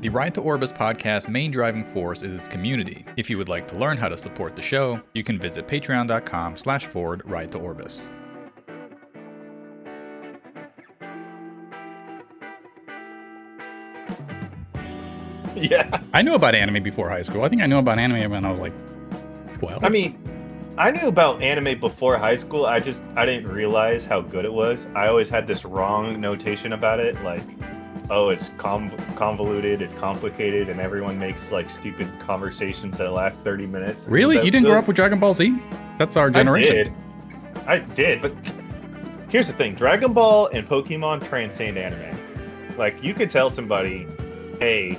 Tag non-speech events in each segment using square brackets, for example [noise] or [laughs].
The Ride to Orbis podcast main driving force is its community. If you would like to learn how to support the show, you can visit patreon.com slash forward ride to Orbis. Yeah. I knew about anime before high school. I think I knew about anime when I was like 12. I mean, I knew about anime before high school. I just I didn't realize how good it was. I always had this wrong notation about it, like, oh, it's conv- convoluted, it's complicated, and everyone makes like stupid conversations that last thirty minutes. really? That- you didn't grow up with Dragon Ball Z? That's our generation. I did. I did, but here's the thing: Dragon Ball and Pokemon transcend anime. Like, you could tell somebody, "Hey,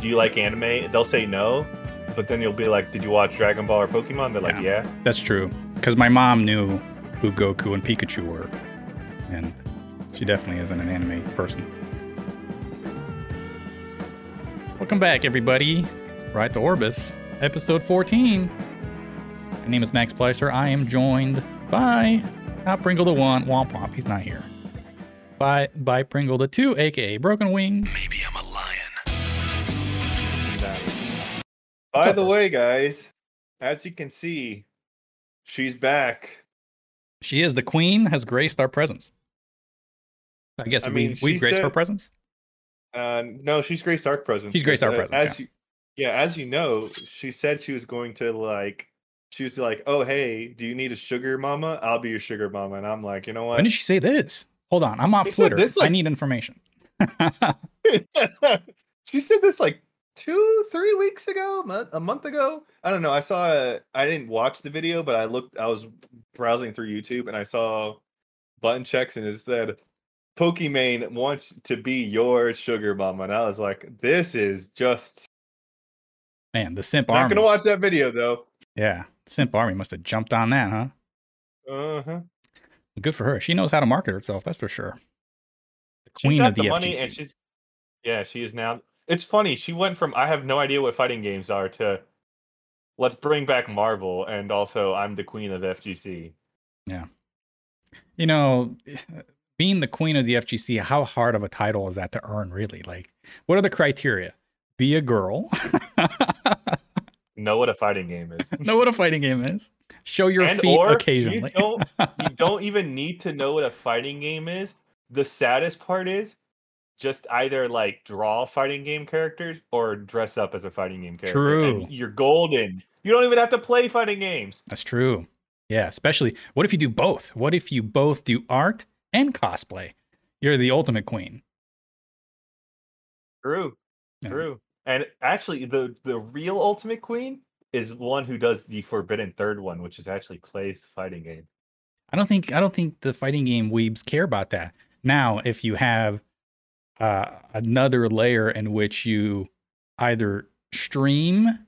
do you like anime?" They'll say no, but then you'll be like, "Did you watch Dragon Ball or Pokemon?" They're like, "Yeah." That's true. Because my mom knew who Goku and Pikachu were. And she definitely isn't an anime person. Welcome back, everybody. Ride to Orbis, episode 14. My name is Max Pleister. I am joined by not Pringle the One, Womp Womp. He's not here. By by Pringle the Two, aka Broken Wing. Maybe I'm a lion. By the way, guys, as you can see, she's back. She is the queen, has graced our presence. I guess I we mean, we she graced her presence. Uh, no, she's Grace Dark Presence. She's Grace Dark Uh, Presence, As you, yeah, as you know, she said she was going to like. She was like, "Oh, hey, do you need a sugar mama? I'll be your sugar mama." And I'm like, you know what? When did she say this? Hold on, I'm off She Twitter. this, I need information. [laughs] she said this like two, three weeks ago, a month ago. I don't know. I saw. I didn't watch the video, but I looked. I was browsing through YouTube and I saw button checks and it said, "Pokimane wants to be your sugar mama," and I was like, "This is just." Man, the simp Not army. gonna watch that video though. Yeah, simp army must have jumped on that, huh? Uh huh. Good for her. She knows how to market herself. That's for sure. The queen of the, the money, FGC. and she's. Yeah, she is now. It's funny. She went from I have no idea what fighting games are to let's bring back Marvel, and also I'm the queen of FGC. Yeah. You know, being the queen of the FGC, how hard of a title is that to earn? Really? Like, what are the criteria? Be a girl. Know what a fighting game is. [laughs] know what a fighting game is. Show your and feet occasionally. You don't, [laughs] you don't even need to know what a fighting game is. The saddest part is just either like draw fighting game characters or dress up as a fighting game character. and you're golden. You don't even have to play fighting games. That's true. Yeah, especially what if you do both? What if you both do art and cosplay? You're the ultimate queen. True. Yeah. True. And actually the the real ultimate queen is one who does the forbidden third one, which is actually plays the fighting game. I don't think I don't think the fighting game weebs care about that. Now, if you have uh, another layer in which you either stream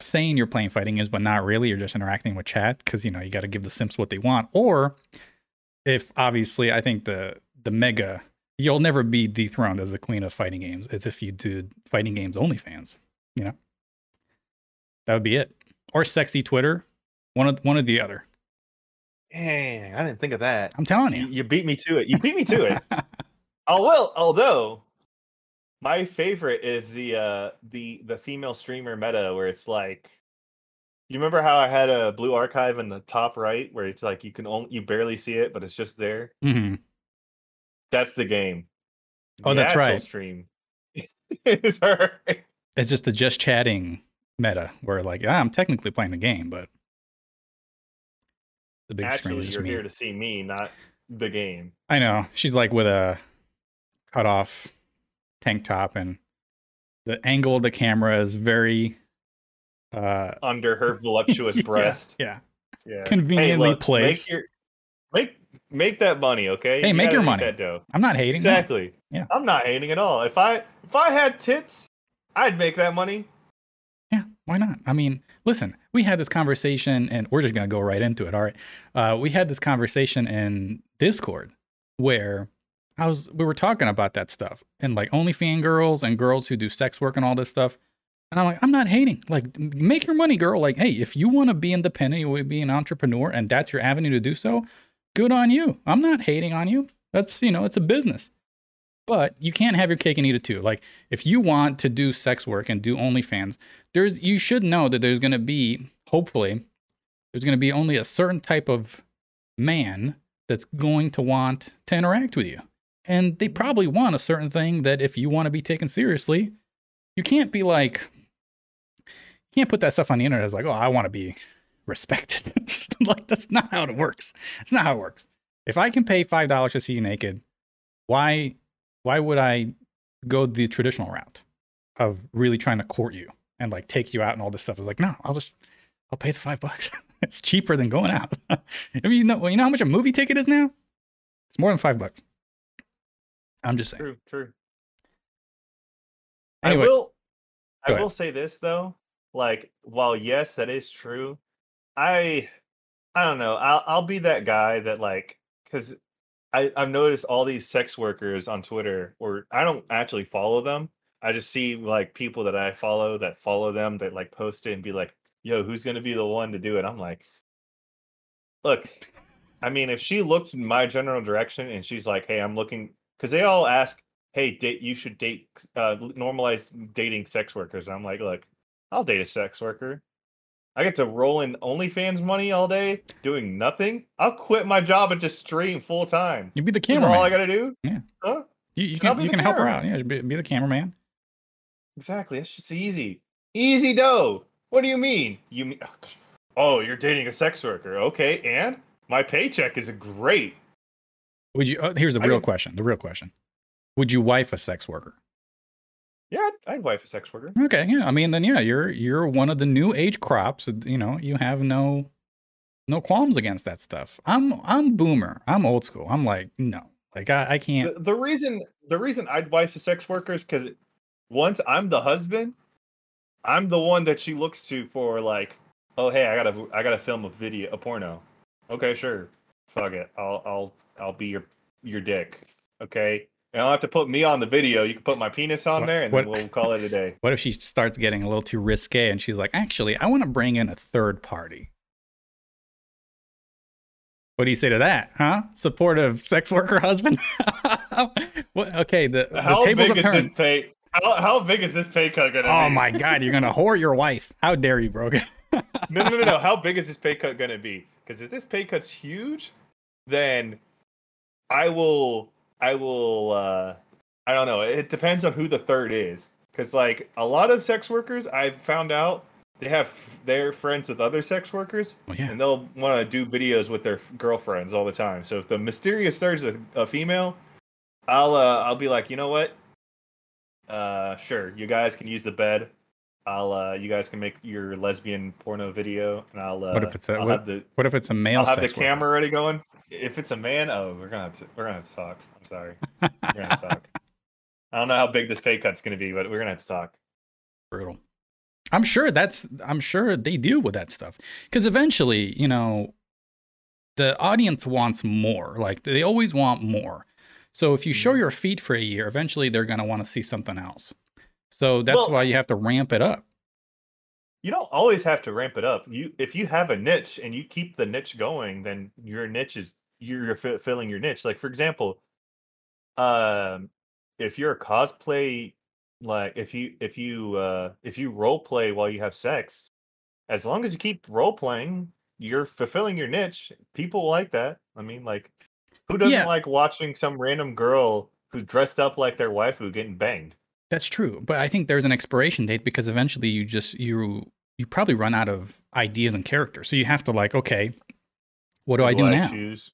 saying you're playing fighting games, but not really, you're just interacting with chat because you know you got to give the simps what they want. Or if obviously, I think the the mega you'll never be dethroned as the queen of fighting games as if you did fighting games only fans. You know, that would be it. Or sexy Twitter, one of one or the other. Dang, I didn't think of that. I'm telling You, you. you beat me to it. You beat me to it. [laughs] Oh well, although my favorite is the uh the the female streamer meta where it's like you remember how I had a blue archive in the top right where it's like you can only you barely see it but it's just there. hmm That's the game. Oh, The that's right. Stream [laughs] is her. It's just the just chatting meta where like ah, I'm technically playing the game, but the big screen Actually, is just you're me. here to see me, not the game. I know she's like with a cut off tank top, and the angle of the camera is very uh Under her voluptuous [laughs] yeah, breast. Yeah, Yeah. conveniently look, placed. Make, your, make make that money, okay? Hey, You make your money. That dough. I'm not hating. no. Exactly. Yeah. I'm not hating at all. If I if I had tits, I'd make that money. Yeah, why not? I mean, listen, we had this conversation, and we're just gonna go right into it. All right, uh, we had this conversation in Discord where I was we were talking about that stuff and like OnlyFans girls and girls who do sex work and all this stuff. And I'm like, I'm not hating. Like, make your money, girl. Like, hey, if you want to be independent, you want to be an entrepreneur, and that's your avenue to do so, good on you. I'm not hating on you. That's you know, it's a business. But you can't have your cake and eat it too. Like if you want to do sex work and do OnlyFans, there's you should know that there's going to be hopefully there's going to be only a certain type of man that's going to want to interact with you. And they probably want a certain thing that if you want to be taken seriously, you can't be like can't put that stuff on the internet as like, "Oh, I want to be respected." [laughs] like that's not how it works. It's not how it works. If I can pay $5 to see you naked, why why would I go the traditional route of really trying to court you and like take you out and all this stuff? It's like, no, I'll just I'll pay the five bucks. [laughs] it's cheaper than going out. [laughs] I mean, you know, you know how much a movie ticket is now? It's more than five bucks. I'm just saying. True, true. Anyway, I will I will say this though. Like, while yes, that is true, I I don't know. I'll I'll be that guy that like because I I've noticed all these sex workers on Twitter, or I don't actually follow them. I just see like people that I follow that follow them that like post it and be like, "Yo, who's gonna be the one to do it?" I'm like, look, I mean, if she looks in my general direction and she's like, "Hey, I'm looking," because they all ask, "Hey, date you should date uh normalize dating sex workers." I'm like, look, I'll date a sex worker. I get to roll in OnlyFans money all day doing nothing. I'll quit my job and just stream full time. you be the That's cameraman. all I gotta do. Yeah. Huh? you, you can you can help her out. Yeah, be, be the cameraman. Exactly. That's just easy. Easy dough. What do you mean? You mean? [sighs] Oh, you're dating a sex worker. Okay, and my paycheck is great. Would you? Uh, here's the real question. The real question. Would you wife a sex worker? Yeah, I'd, I'd wife a sex worker. Okay, yeah. I mean, then yeah, you're you're one of the new age crops. You know, you have no no qualms against that stuff. I'm I'm boomer. I'm old school. I'm like no, like I, I can't. The, the reason the reason I'd wife a sex worker is because once I'm the husband, I'm the one that she looks to for like, oh hey, I gotta I gotta film a video, a porno. Okay, sure, fuck it, I'll I'll I'll be your your dick. Okay, and I'll have to put me on the video. You can put my penis on What- there, and what- then we'll call it a day. [laughs] What if she starts getting a little too risque and she's like, actually, I want to bring in a third party. What do you say to that, huh? Supportive sex worker husband? [laughs] what, okay, the, the How tables big is this pay? How, how big is this pay cut gonna oh be? Oh my God, you're gonna whore your wife. How dare you, Brogan? [laughs] no, no, no, no. How big is this pay cut gonna be? Because if this pay cut's huge, then I will, I will, uh I don't know. It depends on who the third is. Because like a lot of sex workers, I've found out they have they're friends with other sex workers, Well, yeah. and they'll want to do videos with their girlfriends all the time. So if the mysterious third's a, a female, I'll uh I'll be like, you know what? Uh, sure, you guys can use the bed. I'll uh, you guys can make your lesbian porno video, and I'll uh, What if it's a- I'll what- the What if it's a male I'll have the camera already going. If it's a man, oh, we're gonna have to we're gonna have to talk. I'm sorry, we're gonna have to talk. [laughs] I don't know how big this pay cut's gonna be, but we're gonna have to talk. brutal. I'm sure that's I'm sure they deal with that stuff because eventually, you know, the audience wants more. Like they always want more. So if you show Mhm. your feet for a year, eventually they're gonna want to see something else. So that's Well- why you have to ramp it up. You don't always have to ramp it up. You if you have a niche and you keep the niche going, then your niche is you're, filling your niche. Like for example, um, if you're a cosplay, like if you if you uh if you role play while you have sex, as long as you keep role playing, you're fulfilling your niche. People like that. I mean, like who doesn't Yeah. like watching some random girl who's dressed up like their wife who getting banged? That's true, but I think there's an expiration date because eventually you just you you probably run out of ideas and characters. So you have to like, okay, what do I do now? choose?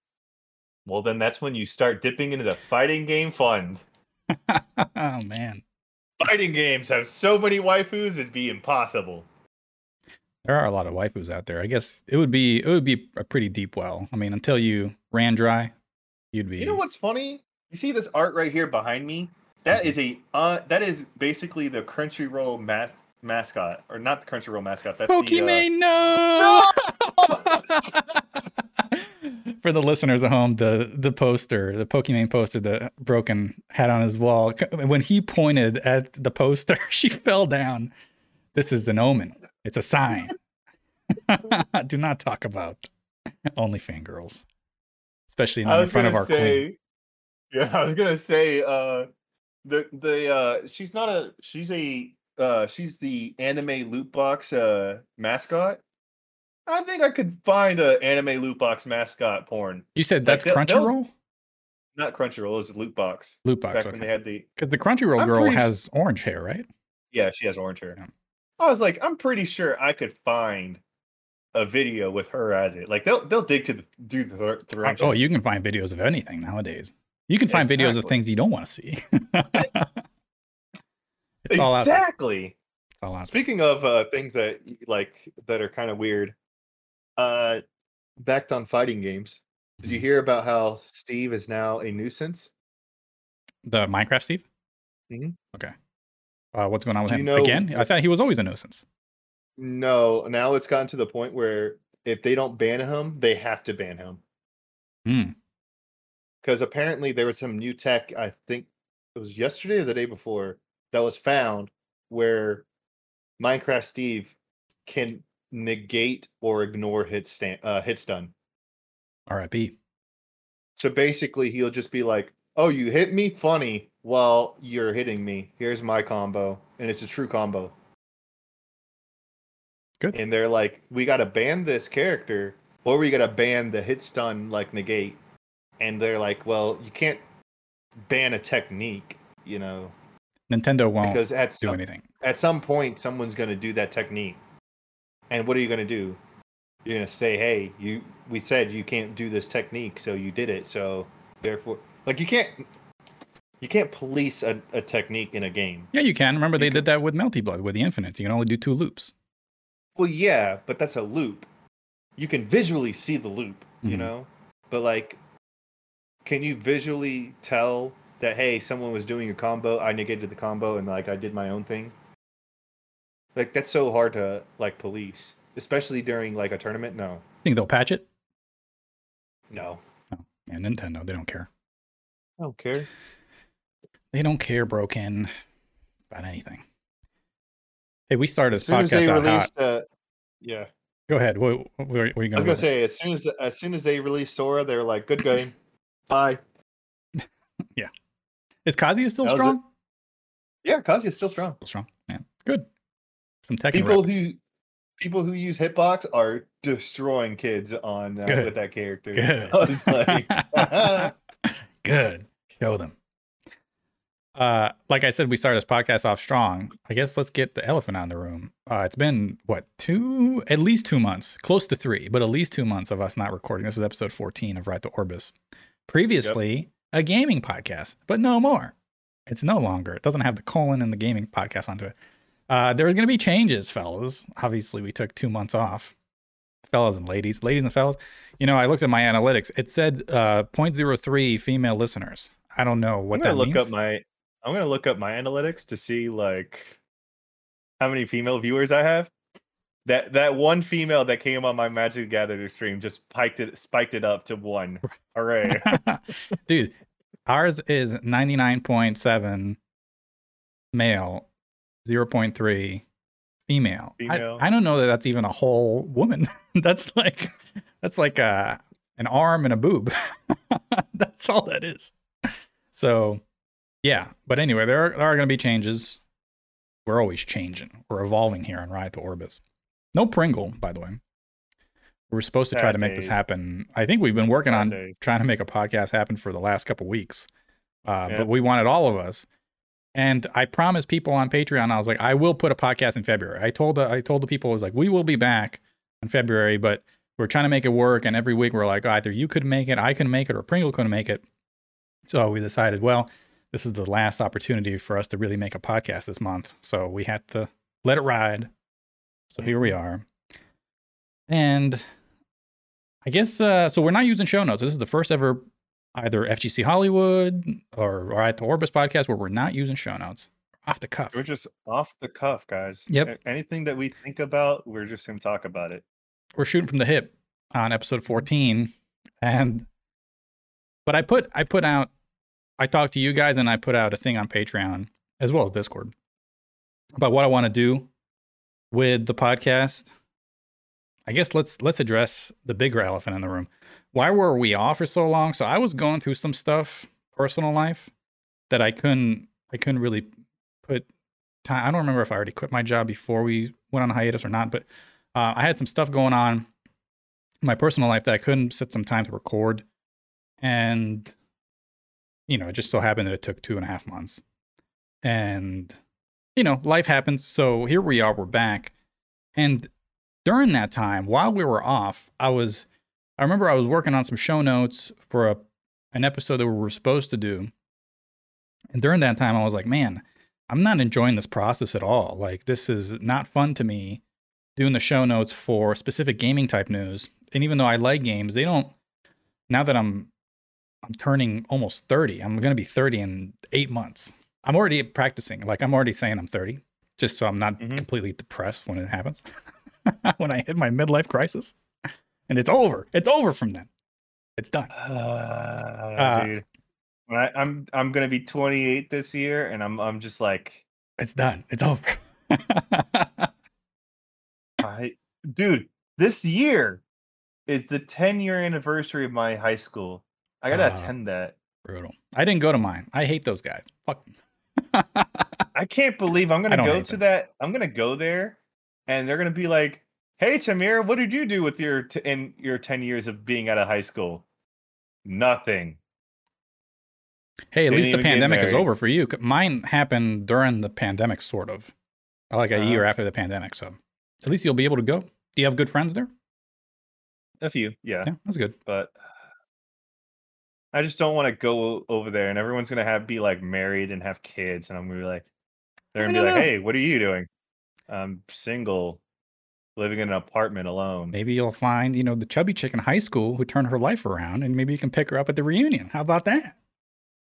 Well, then that's when you start dipping into the fighting game fund. [laughs] oh man. Fighting games have so many waifus, it'd be impossible. There are a lot of waifus out there. I guess it would be it would be a pretty deep well. I mean, until you ran dry, you'd be. You know what's funny? You see this art right here behind me? That is a uh, that is basically the Crunchyroll mas- mascot, or not the Crunchyroll mascot. That's Pokemon, no! [laughs] For the listeners at home, the the poster, the Pokemon poster that Broken had on his wall, when he pointed at the poster, [laughs] she fell down. This is an omen. It's a sign. [laughs] Do not talk about only fangirls, especially not in front of our queen. yeah, I was gonna say, uh, the the uh she's not a she's a uh she's the anime loot box uh mascot. I think I could find a anime loot box mascot porn. You said that's they'll- Crunchyroll? Not Crunchyroll, it was loot box. Loot box. Back when they had the Because the Crunchyroll I'm girl pretty has orange hair, right? yeah, she has orange hair. Yeah. I was like, I'm pretty sure I could find a video with her as it. Like they'll they'll dig to the do the thread. Oh, you can find videos of anything nowadays. You can find videos of things you don't want to see. [laughs] it's all out there. exactly. It's all out there. Speaking of uh, things that like that are kind of weird, uh, backed on fighting games. Did you Mhm. hear about how Steve is now a nuisance? The Minecraft Steve? Mhm. Okay. Uh, what's going on with Do you him? know Again? I thought he was always a nuisance. No, now it's gotten to the point where if they don't ban him, they have to ban him Hmm. Because apparently there was some new tech. I think it was yesterday or the day before that was found where Minecraft Steve can negate or ignore hit stand, uh, hit stun. R.I.P. So basically, he'll just be like, "Oh, you hit me, funny. Well, you're hitting me. Here's my combo, and it's a true combo." Good. And they're like, "We got to ban this character, or we got to ban the hit stun like negate." And they're like, "Well, you can't ban a technique, you know, Nintendo won't because at do some, anything. at some point, someone's going to do that technique. And what are you going to do? You're going to say, "Hey, you we said you can't do this technique, so you did it. So therefore, like you can't you can't police a, a technique in a game. Yeah, you can. Remember, they You did that with Melty Blood with the Infinite. You can only do two loops. Well, yeah, but that's a loop. You can visually see the loop, you Mhm. know? But like can you visually tell that hey, someone was doing a combo, I negated the combo and like I did my own thing? Like that's so hard to like police, especially during like a tournament. No. Think they'll patch it? No. Yeah, Nintendo, they don't care. I don't care. They don't care, broken, about anything. Hey, we started As this soon as they podcast out hot. released uh yeah. Go ahead. What, what, what are you I was going gonna to say as soon as as soon as they released Sora, they were like, "Good game, bye." [laughs] Yeah. Is Kazuya still it. strong? Yeah, Kazuya's still strong. Still strong. Yeah. Good. Some tech People who people who use Hitbox are destroying kids on uh, with that character. Good. [laughs] I was like, [laughs] Good. Show them. Uh, like I said, we started this podcast off strong. I guess let's get the elephant out of the room. Uh, it's been what two, at least two months, close to three, but at least two months of us not recording. This is episode 14 of Ride to Orbis. Previously, a gaming podcast, but no more. It's no longer. It doesn't have the colon and the gaming podcast onto it. Uh, there's going to be changes, fellas. Obviously, we took two months off. Fellas and ladies, ladies and fellas. You know, I looked at my analytics. It said uh, 0.03 female listeners. I don't know what I'm that gonna look means. up my I'm gonna look up my analytics to see like how many female viewers I have. That that one female that came on my Magic the Gathering stream just spiked it spiked it up to one. Hooray! [laughs] Dude, ours is 99.7 male, 0.3 female. I- Female. I, don't know that that's even a whole woman. [laughs] that's like that's like a, an arm and a boob. [laughs] that's all that is. So, yeah. But anyway, there are, there are going to be changes. We're always changing. We're evolving here on Ride the Orbis. No Pringle, by the way. We're supposed to try to make this happen. I think we've been working Sad on days. trying to make a podcast happen for the last couple weeks. Uh, Yeah. But we wanted all of us. And I promised people on Patreon, I was like, I will put a podcast in February. I told the I told the people, I was like, we will be back in February, but we're trying to make it work. And every week we're like, either you could make it, I can make it, or Pringle couldn't make it. So we decided, well, this is the last opportunity for us to really make a podcast this month. So we had to let it ride. So here we are. And I guess uh, so. We're not using show notes. This is the first ever either FGC Hollywood or, or at the Orbis podcast where we're not using show notes off the cuff. We're just off the cuff, guys. Yep. Anything that we think about, we're just gonna talk about it. we're shooting from the hip on episode 14 and but i put i put out i talked to you guys and i put out a thing on patreon as well as discord about what i want to do with the podcast i guess let's let's address the bigger elephant in the room why were we off for so long so i was going through some stuff personal life that i couldn't I couldn't really put time. I don't remember if I already quit my job before we went on hiatus or not, but uh, I had some stuff going on in my personal life that I couldn't set some time to record. And, you know, it just so happened that it took two and a half months. And, you know, life happens. So here we are, we're back. And during that time, while we were off, I was, I remember I was working on some show notes for a, an episode that we were supposed to do. And during that time, I was like, man, I'm not enjoying this process at all. Like, this is not fun to me doing the show notes for specific gaming type news. And even though I like games, they don't, now that I'm, I'm turning almost 30, I'm going to be 30 in eight months. I'm already practicing. Like, I'm already saying I'm 30, just so I'm not Mhm. completely depressed when it happens, [laughs] when I hit my midlife crisis. And it's over. It's over from then. It's done. Uh, dude. When I, I'm I'm gonna be 28 this year, and I'm I'm just like, It's done. It's over. [laughs] I, dude, this year is the 10 year anniversary of my high school. I gotta Ah. attend that. Brutal. I didn't go to mine. I hate those guys. Fuck. Them. I can't believe I'm gonna go to them. that. I'm gonna go there, and they're gonna be like, "Hey, Tamir, what did you do with your t- in your 10 years of being out of high school?" Nothing. Hey, at Didn't least the pandemic is over for you. Mine happened during the pandemic, sort of, like a year Uh-huh. after the pandemic. So at least you'll be able to go. Do you have good friends there? A few, yeah, Yeah, that's good. but I just don't want to go over there, and everyone's gonna have be like married and have kids, and I'm gonna be like, they're gonna be like, know. "Hey, what are you doing?" I'm single, living in an apartment alone. Maybe you'll find, you know, the chubby chick in high school who turned her life around, and maybe you can pick her up at the reunion. How about that?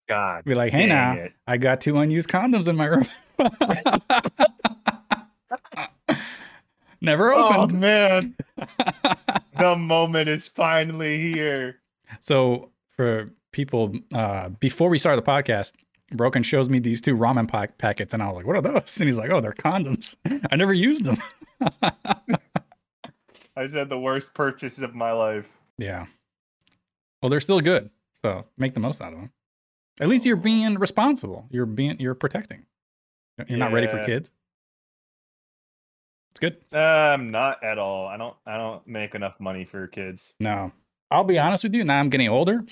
God, Be like, hey, now it. I got two unused condoms in my room. [laughs] Never oh, opened. Oh man, [laughs] the moment is finally here. So for people, uh, before we started the podcast, Broken shows me these two ramen pack packets, and I was like, "What are those?" [laughs] And he's like, "Oh, they're condoms. [laughs] I never used them." [laughs] I said the worst purchase of my life. yeah. Well, they're still good, so make the most out of them. At least you're being responsible. You're being you're protecting. You're not ready for kids. It's good. Um, not at all. I don't. I don't make enough money for kids. No, I'll be honest with you. Now I'm getting older.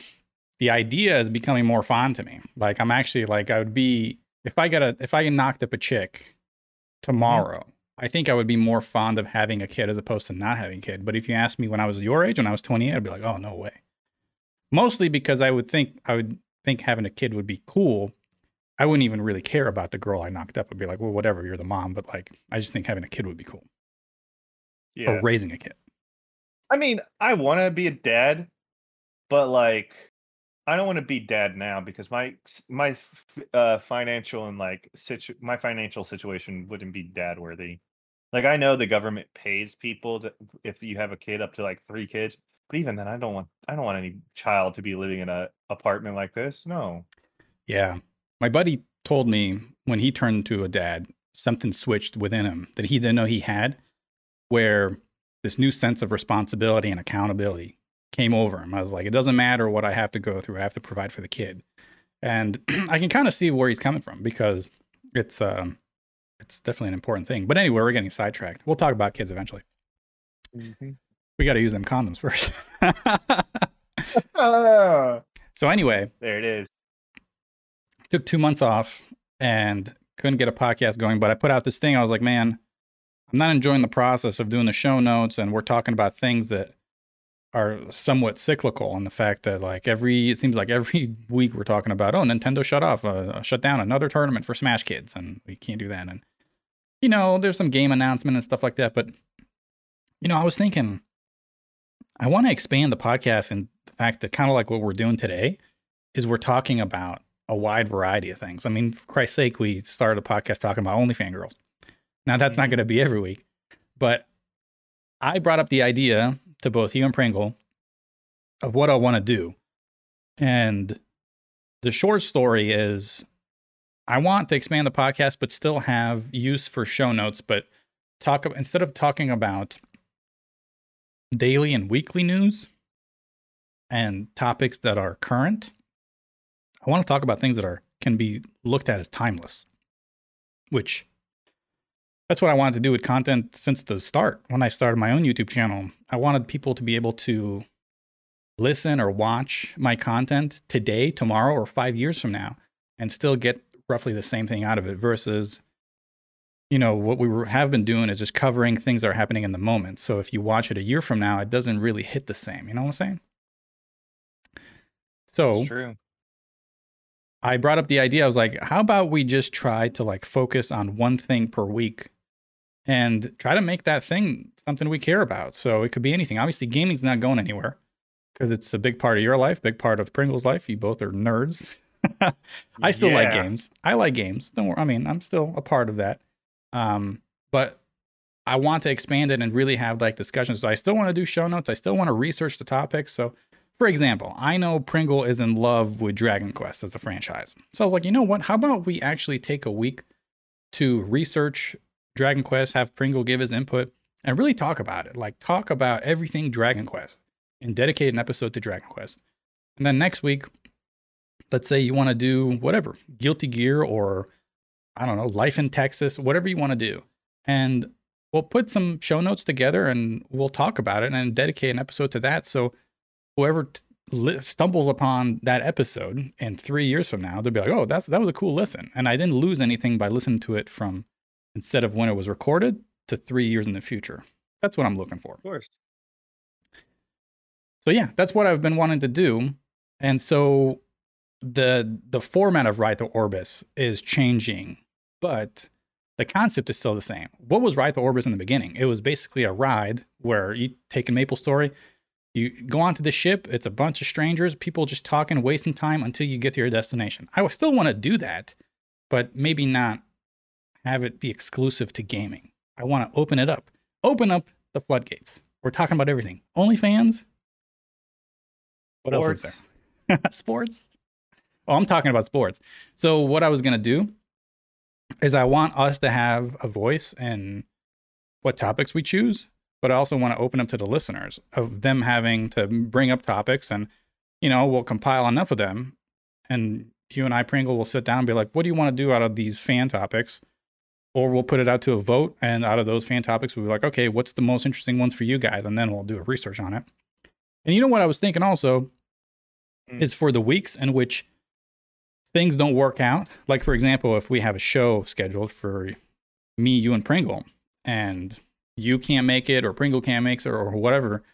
The idea is becoming more fond to me. Like I'm actually like I would be if I got a if I knocked up a chick mm-hmm. tomorrow. I think I would be more fond of having a kid as opposed to not having a kid. But if you asked me when I was your age, when I was 28, I'd be like, oh no way. Mostly because I would think I would think having a kid would be cool. I wouldn't even really care about the girl I knocked up. I'd be like, well, whatever, you're the mom. But like, I just think having a kid would be cool. Yeah. Or raising a kid. I mean, I want to be a dad, but like, I don't want to be dad now because my my uh, financial and like situ- my financial situation wouldn't be dad worthy. Like, I know the government pays people to, if you have a kid up to like three kids, but even then, I don't want I don't want any child to be living in a apartment like this. No. Yeah. My buddy told me when he turned to a dad, something switched within him that he didn't know he had, where this new sense of responsibility and accountability came over him. I was like, it doesn't matter what I have to go through, I have to provide for the kid. And [clears throat] I can kind of see where he's coming from because it's um it's definitely an important thing. But anyway, we're getting sidetracked. We'll talk about kids eventually. We got to use them condoms first. [laughs] So anyway, there it is. took two months off and couldn't get a podcast going, but I put out this thing. I was like, man, I'm not enjoying the process of doing the show notes, and we're talking about things that are somewhat cyclical. in the fact that like every, it seems like every [laughs] week we're talking about, oh, Nintendo shut off, uh, shut down another tournament for Smash Kids, and we can't do that. And you know, there's some game announcement and stuff like that, but you know, I was thinking, I want to expand the podcast and the fact that kind of like what we're doing today is we're talking about a wide variety of things. I mean, for Christ's sake, we started a podcast talking about only fangirls. Now that's not Mhm. going to be every week, but I brought up the idea to both you and Pringle of what I want to do. And the short story is I want to expand the podcast, but still have use for show notes, but talk instead of talking about daily and weekly news and topics that are current, I want to talk about things that are can be looked at as timeless, which that's what I wanted to do with content since the start. When I started my own YouTube channel, I wanted people to be able to listen or watch my content today, tomorrow, or five years from now and still get roughly the same thing out of it versus you know what we were, have been doing is just covering things that are happening in the moment so if you watch it a year from now it doesn't really hit the same you know what i'm saying so true. i brought up the idea i was like how about we just try to like focus on one thing per week and try to make that thing something we care about so it could be anything obviously gaming's not going anywhere because it's a big part of your life big part of pringle's life you both are nerds [laughs] I still like games. I like games. Don't worry. I mean, I'm still a part of that. Um, but I want to expand it and really have like discussions. So I still want to do show notes. I still want to research the topics. So, for example, I know Pringle is in love with Dragon Quest as a franchise. So I was like, you know what? How about we actually take a week to research Dragon Quest, have Pringle give his input, and really talk about it. Like talk about everything Dragon Quest and dedicate an episode to Dragon Quest. And then next week, let's say you want to do whatever, Guilty Gear or I don't know, Life in Texas, whatever you want to do. And we'll put some show notes together and we'll talk about it and dedicate an episode to that. So whoever t- stumbles upon that episode in three years from now, they'll be like, oh, that's that was a cool listen. And I didn't lose anything by listening to it from instead of when it was recorded to three years in the future. That's what I'm looking for. Of course. So yeah, that's what I've been wanting to do. And so the the format of Ride to Orbis is changing, but the concept is still the same. What was Ride to Orbis in the beginning? It was basically a ride where you take a Maple Story, you go onto the ship, it's a bunch of strangers, people just talking, wasting time until you get to your destination. I still want to do that, but maybe not have it be exclusive to gaming. I want to open it up. Open up the floodgates. We're talking about everything. OnlyFans. What else is Sports. there? [laughs] sports. Oh, I'm talking about sports. So what I was gonna do is I want us to have a voice in what topics we choose, but I also want to open up to the listeners of them having to bring up topics and you know, we'll compile enough of them and you and I Pringle will sit down and be like, what do you want to do out of these fan topics? Or we'll put it out to a vote and out of those fan topics we'll be like, okay, what's the most interesting ones for you guys? And then we'll do a research on it. And you know what I was thinking also Mm. is for the weeks in which things don't work out. Like for example, if we have a show scheduled for me, you, and Pringle, and you can't make it, or Pringle can't make it, or whatever,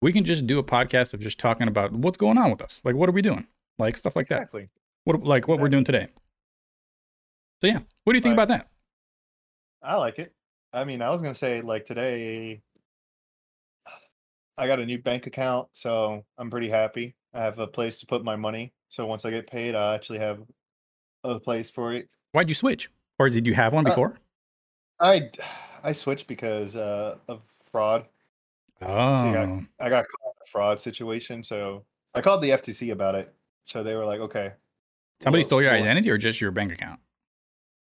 we can just do a podcast of just talking about what's going on with us. Like, what are we doing? Like stuff like that. Exactly. What like what we're doing today. So yeah, what do you think Right. about that? I like it. I mean, I was gonna say like today, I got a new bank account, so I'm pretty happy. I have a place to put my money. So once I get paid, I actually have a place for it. Why'd you switch? Or did you have one Uh, I [sighs] I switched because uh, of fraud. oh, I got I got caught in a fraud situation, so I called the FTC about it. So they were like, okay. somebody we'll- stole your we'll- identity or just your bank account?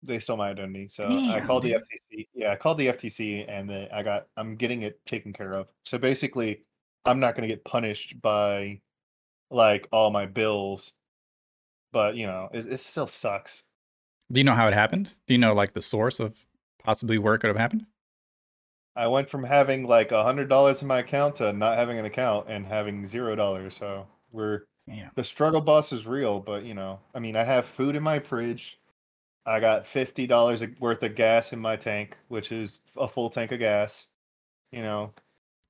They stole my identity, so I called the. FTC. Yeah, I called the FTC, and they, I got I'm getting it taken care of. So basically, I'm not going to get punished by like all my bills, but you know, it, it still sucks. Do you know how it happened? Do you know like the source of possibly where it could have happened? I went from having like a hundred dollars in my account to not having an account and having zero dollars. So we're Yeah. the struggle bus is real, but you know, I mean, I have food in my fridge. I got fifty dollars worth of gas in my tank, which is a full tank of gas. You know,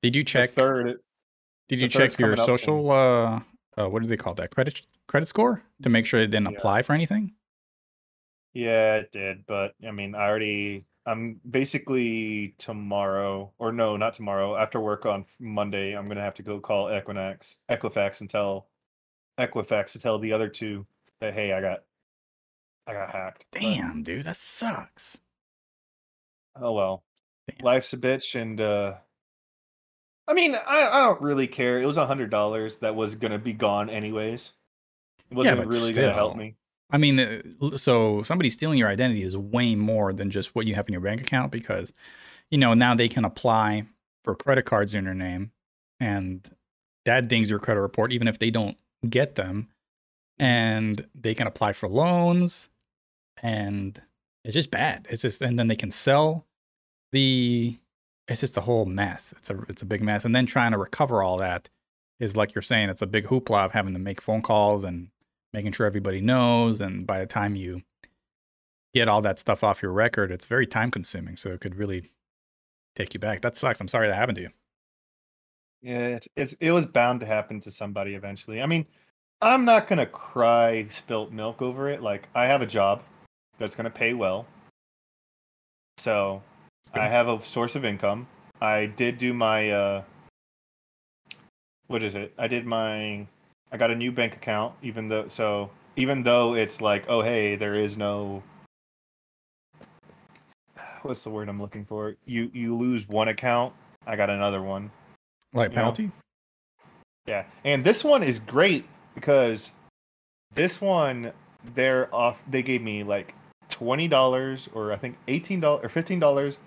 Did you check? third. Did you check your coming up soon. social? Uh, uh, what do they call that? Credit credit score to make sure it didn't Yeah. apply for anything. Yeah, it did, but I mean, I already. I'm basically tomorrow, or no, not tomorrow. After work on Monday, I'm gonna have to go call Equinax, Equifax, and tell Equifax to tell the other two that hey, I got, I got hacked. But, Damn, dude, that sucks. oh well, Damn. life's a bitch, and uh I mean, I I don't really care. It was a hundred dollars that was gonna be gone anyways. It wasn't but really gonna help me. I mean, uh, so somebody stealing your identity is way more than just what you have in your bank account because, you know, now they can apply for credit cards in your name, and that dings your credit report even if they don't get them. and they can apply for loans and it's just bad. It's just and then they can sell the it's just a whole mess. It's a it's a big mess. And then trying to recover all that is like you're saying, it's a big hoopla of having to make phone calls and making sure everybody knows. And by the time you get all that stuff off your record, it's very time consuming. So it could really take you back. That sucks. I'm sorry that happened to you. Yeah, it's it was bound to happen to somebody eventually. I mean, I'm not gonna cry spilt milk over it. Like I have a job that's gonna pay well, so I have a source of income. I did do my uh, what is it? I did my I got a new bank account, even though so even though it's like, oh hey, there is no what's the word I'm looking for? You you lose one account, I got another one. Like You know? penalty? Yeah, and this one is great because this one they're off. They gave me like twenty dollars or I think eighteen dollars or fifteen dollars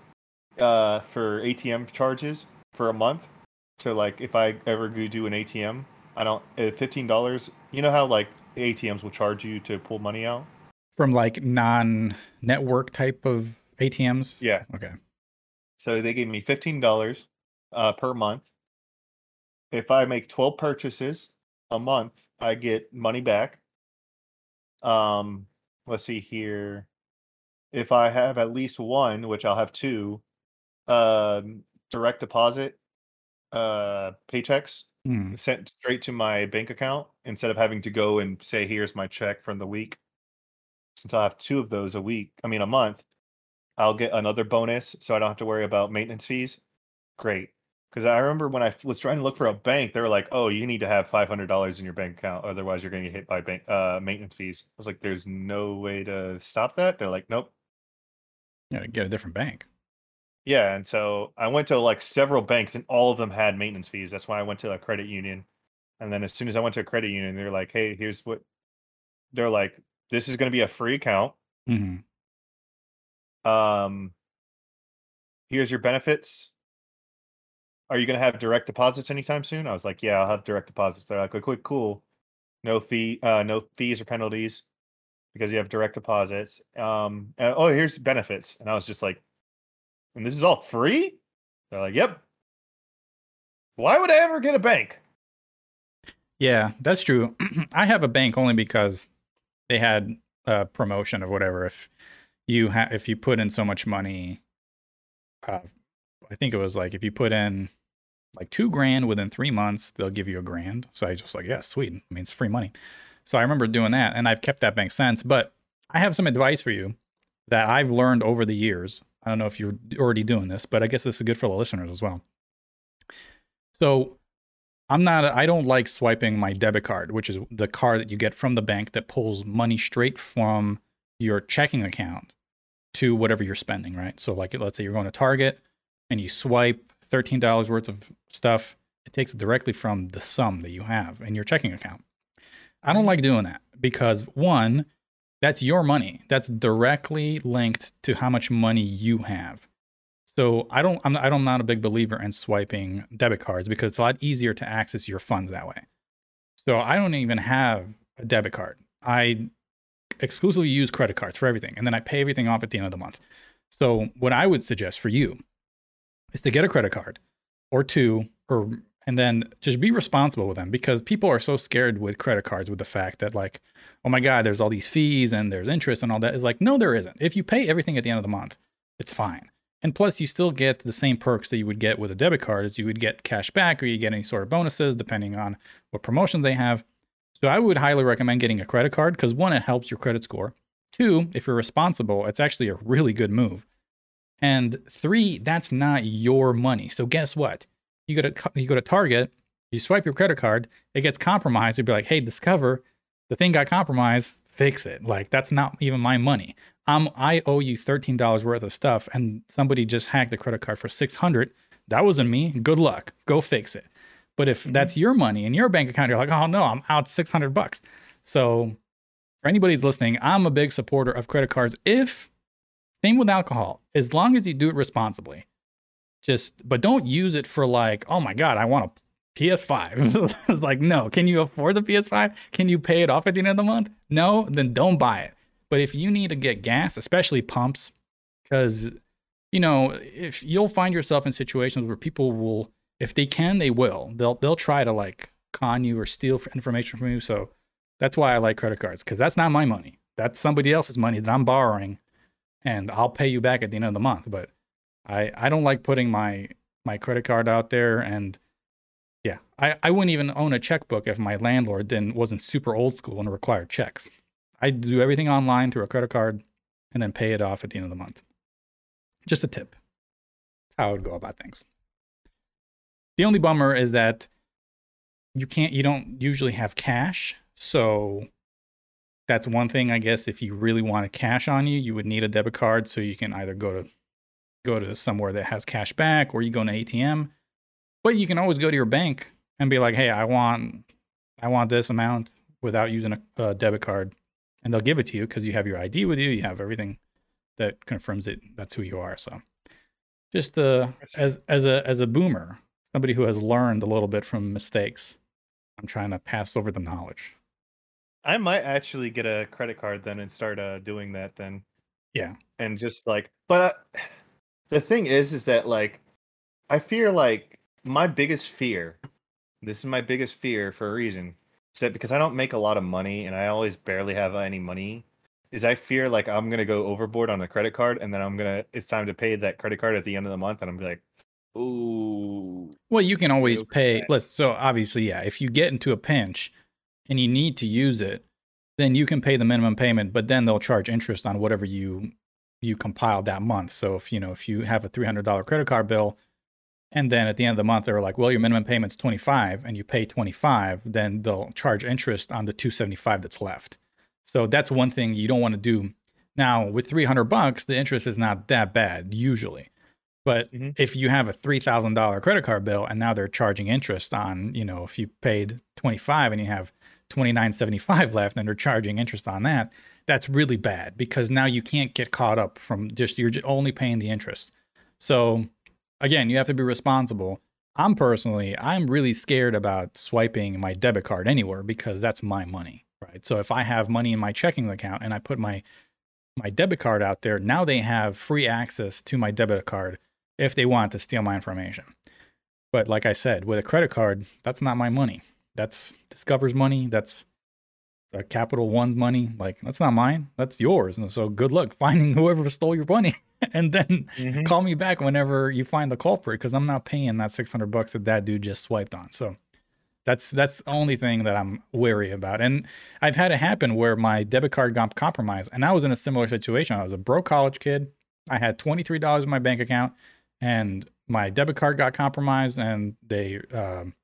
uh, for ATM charges for a month. So like if I ever go do an ATM, I don't uh, fifteen dollars. You know how like ATMs will charge you to pull money out. From like non network type of ATMs? Yeah. Okay. So they gave me fifteen dollars uh, per month. If I make twelve purchases a month, I get money back. Um, let's see here. If I have at least one, which I'll have two, um, direct deposit uh, paychecks Hmm. sent straight to my bank account instead of having to go and say, "Here's my check from the week." Since I have two of those a week, I mean a month, I'll get another bonus, so I don't have to worry about maintenance fees. Great, because I remember when I was trying to look for a bank, they were like, "Oh, you need to have five hundred dollars in your bank account, otherwise you're going to get hit by bank uh, maintenance fees." I was like, "There's no way to stop that." They're like, "Nope." Yeah, get a different bank. Yeah, and so I went to like several banks, and all of them had maintenance fees. That's why I went to a credit union. And then as soon as I went to a credit union, they're like, "Hey, here's what." They're like, "This is going to be a free account. hmm Um, here's your benefits. Are you going to have direct deposits anytime soon?" I was like, "Yeah, I'll have direct deposits." They're like, "Okay, cool. No fee, uh, no fees or penalties because you have direct deposits." Um, and, oh, here's benefits, and I was just like, "And this is all free?" They're like, "Yep." Why would I ever get a bank? Yeah, that's true. [clears throat] I have a bank only because they had a promotion of whatever. If you ha- if you put in so much money, uh, I think it was like if you put in like two grand within three months, they'll give you a grand. So I just like, yeah, sweet. I mean, it's free money. So I remember doing that, and I've kept that bank since. But I have some advice for you that I've learned over the years. I don't know if you're already doing this, but I guess this is good for the listeners as well. So I'm not, I don't like swiping my debit card, which is the card that you get from the bank that pulls money straight from your checking account to whatever you're spending, right? So, like, let's say you're going to Target and you swipe $13 worth of stuff, it takes it directly from the sum that you have in your checking account. I don't mm-hmm. like doing that because, one, that's your money. That's directly linked to how much money you have. So I don't, I'm, I don't- I'm not a big believer in swiping debit cards because it's a lot easier to access your funds that way. So I don't even have a debit card. I exclusively use credit cards for everything, and then I pay everything off at the end of the month. So what I would suggest for you is to get a credit card or two, or and then just be responsible with them because people are so scared with credit cards with the fact that like, oh my god, there's all these fees and there's interest and all that. Is like, no, there isn't. If you pay everything at the end of the month, it's fine. And plus, you still get the same perks that you would get with a debit card, as you would get cash back or you get any sort of bonuses depending on what promotions they have. So I would highly recommend getting a credit card because one, it helps your credit score. Two, if you're responsible, it's actually a really good move. And three, that's not your money. So guess what? You go to you go to Target, you swipe your credit card, it gets compromised. You'd be like, hey, Discover, the thing got compromised, fix it. Like that's not even my money. I'm I owe you thirteen dollars worth of stuff, and somebody just hacked the credit card for six hundred. That wasn't me. Good luck. Go fix it. But if mm-hmm. that's your money in your bank account, you're like, oh no, I'm out six hundred bucks. So for anybody's listening, I'm a big supporter of credit cards. If same with alcohol, as long as you do it responsibly. Just but don't use it for like, oh my god, I want a PS5. [laughs] it's like, no. Can you afford the PS5? Can you pay it off at the end of the month? No, then don't buy it. But if you need to get gas, especially pumps, because you know, if you'll find yourself in situations where people will, if they can, they will. They'll they'll try to like con you or steal information from you. So that's why I like credit cards because that's not my money. That's somebody else's money that I'm borrowing, and I'll pay you back at the end of the month. But I I don't like putting my my credit card out there and yeah, I, I wouldn't even own a checkbook if my landlord didn't wasn't super old school and required checks. I do everything online through a credit card and then pay it off at the end of the month. Just a tip. That's how I would go about things. The only bummer is that you can't you don't usually have cash. So that's one thing I guess if you really want to cash on you, you would need a debit card so you can either go to go to somewhere that has cash back or you go to ATM. But you can always go to your bank and be like, "Hey, I want I want this amount without using a, a debit card." And they'll give it to you because you have your ID with you, you have everything that confirms it that's who you are. So just uh, as as a as a boomer, somebody who has learned a little bit from mistakes, I'm trying to pass over the knowledge. I might actually get a credit card then and start uh, doing that then. Yeah. And just like, but uh, the thing is, is that like, I fear like my biggest fear. This is my biggest fear for a reason. Is that because I don't make a lot of money and I always barely have any money. Is I fear like I'm gonna go overboard on the credit card and then I'm gonna it's time to pay that credit card at the end of the month and I'm like, ooh. Well, you can always pay. Let's so obviously, yeah. If you get into a pinch and you need to use it, then you can pay the minimum payment, but then they'll charge interest on whatever you you compiled that month. So if you know if you have a three hundred dollar credit card bill, and then at the end of the month they're like, well, your minimum payment's twenty five, and you pay twenty five, then they'll charge interest on the two seventy five that's left. So that's one thing you don't want to do. Now with three hundred bucks, the interest is not that bad usually. But mm-hmm. if you have a three thousand dollar credit card bill and now they're charging interest on, you know, if you paid twenty five and you have twenty nine seventy five left and they're charging interest on that, that's really bad because now you can't get caught up from just you're only paying the interest. So again, you have to be responsible. I'm personally, I'm really scared about swiping my debit card anywhere because that's my money, right? So if I have money in my checking account and I put my my debit card out there, now they have free access to my debit card if they want to steal my information. But like I said, with a credit card, that's not my money. That's Discover's money. That's a Capital One's money. Like that's not mine. That's yours. And so good luck finding [laughs] whoever stole your money, [laughs] and then mm-hmm. call me back whenever you find the culprit because I'm not paying that 600 bucks that that dude just swiped on. So that's that's the only thing that I'm wary about. And I've had it happen where my debit card got compromised, and I was in a similar situation. I was a broke college kid. I had $23 in my bank account, and my debit card got compromised, and they um,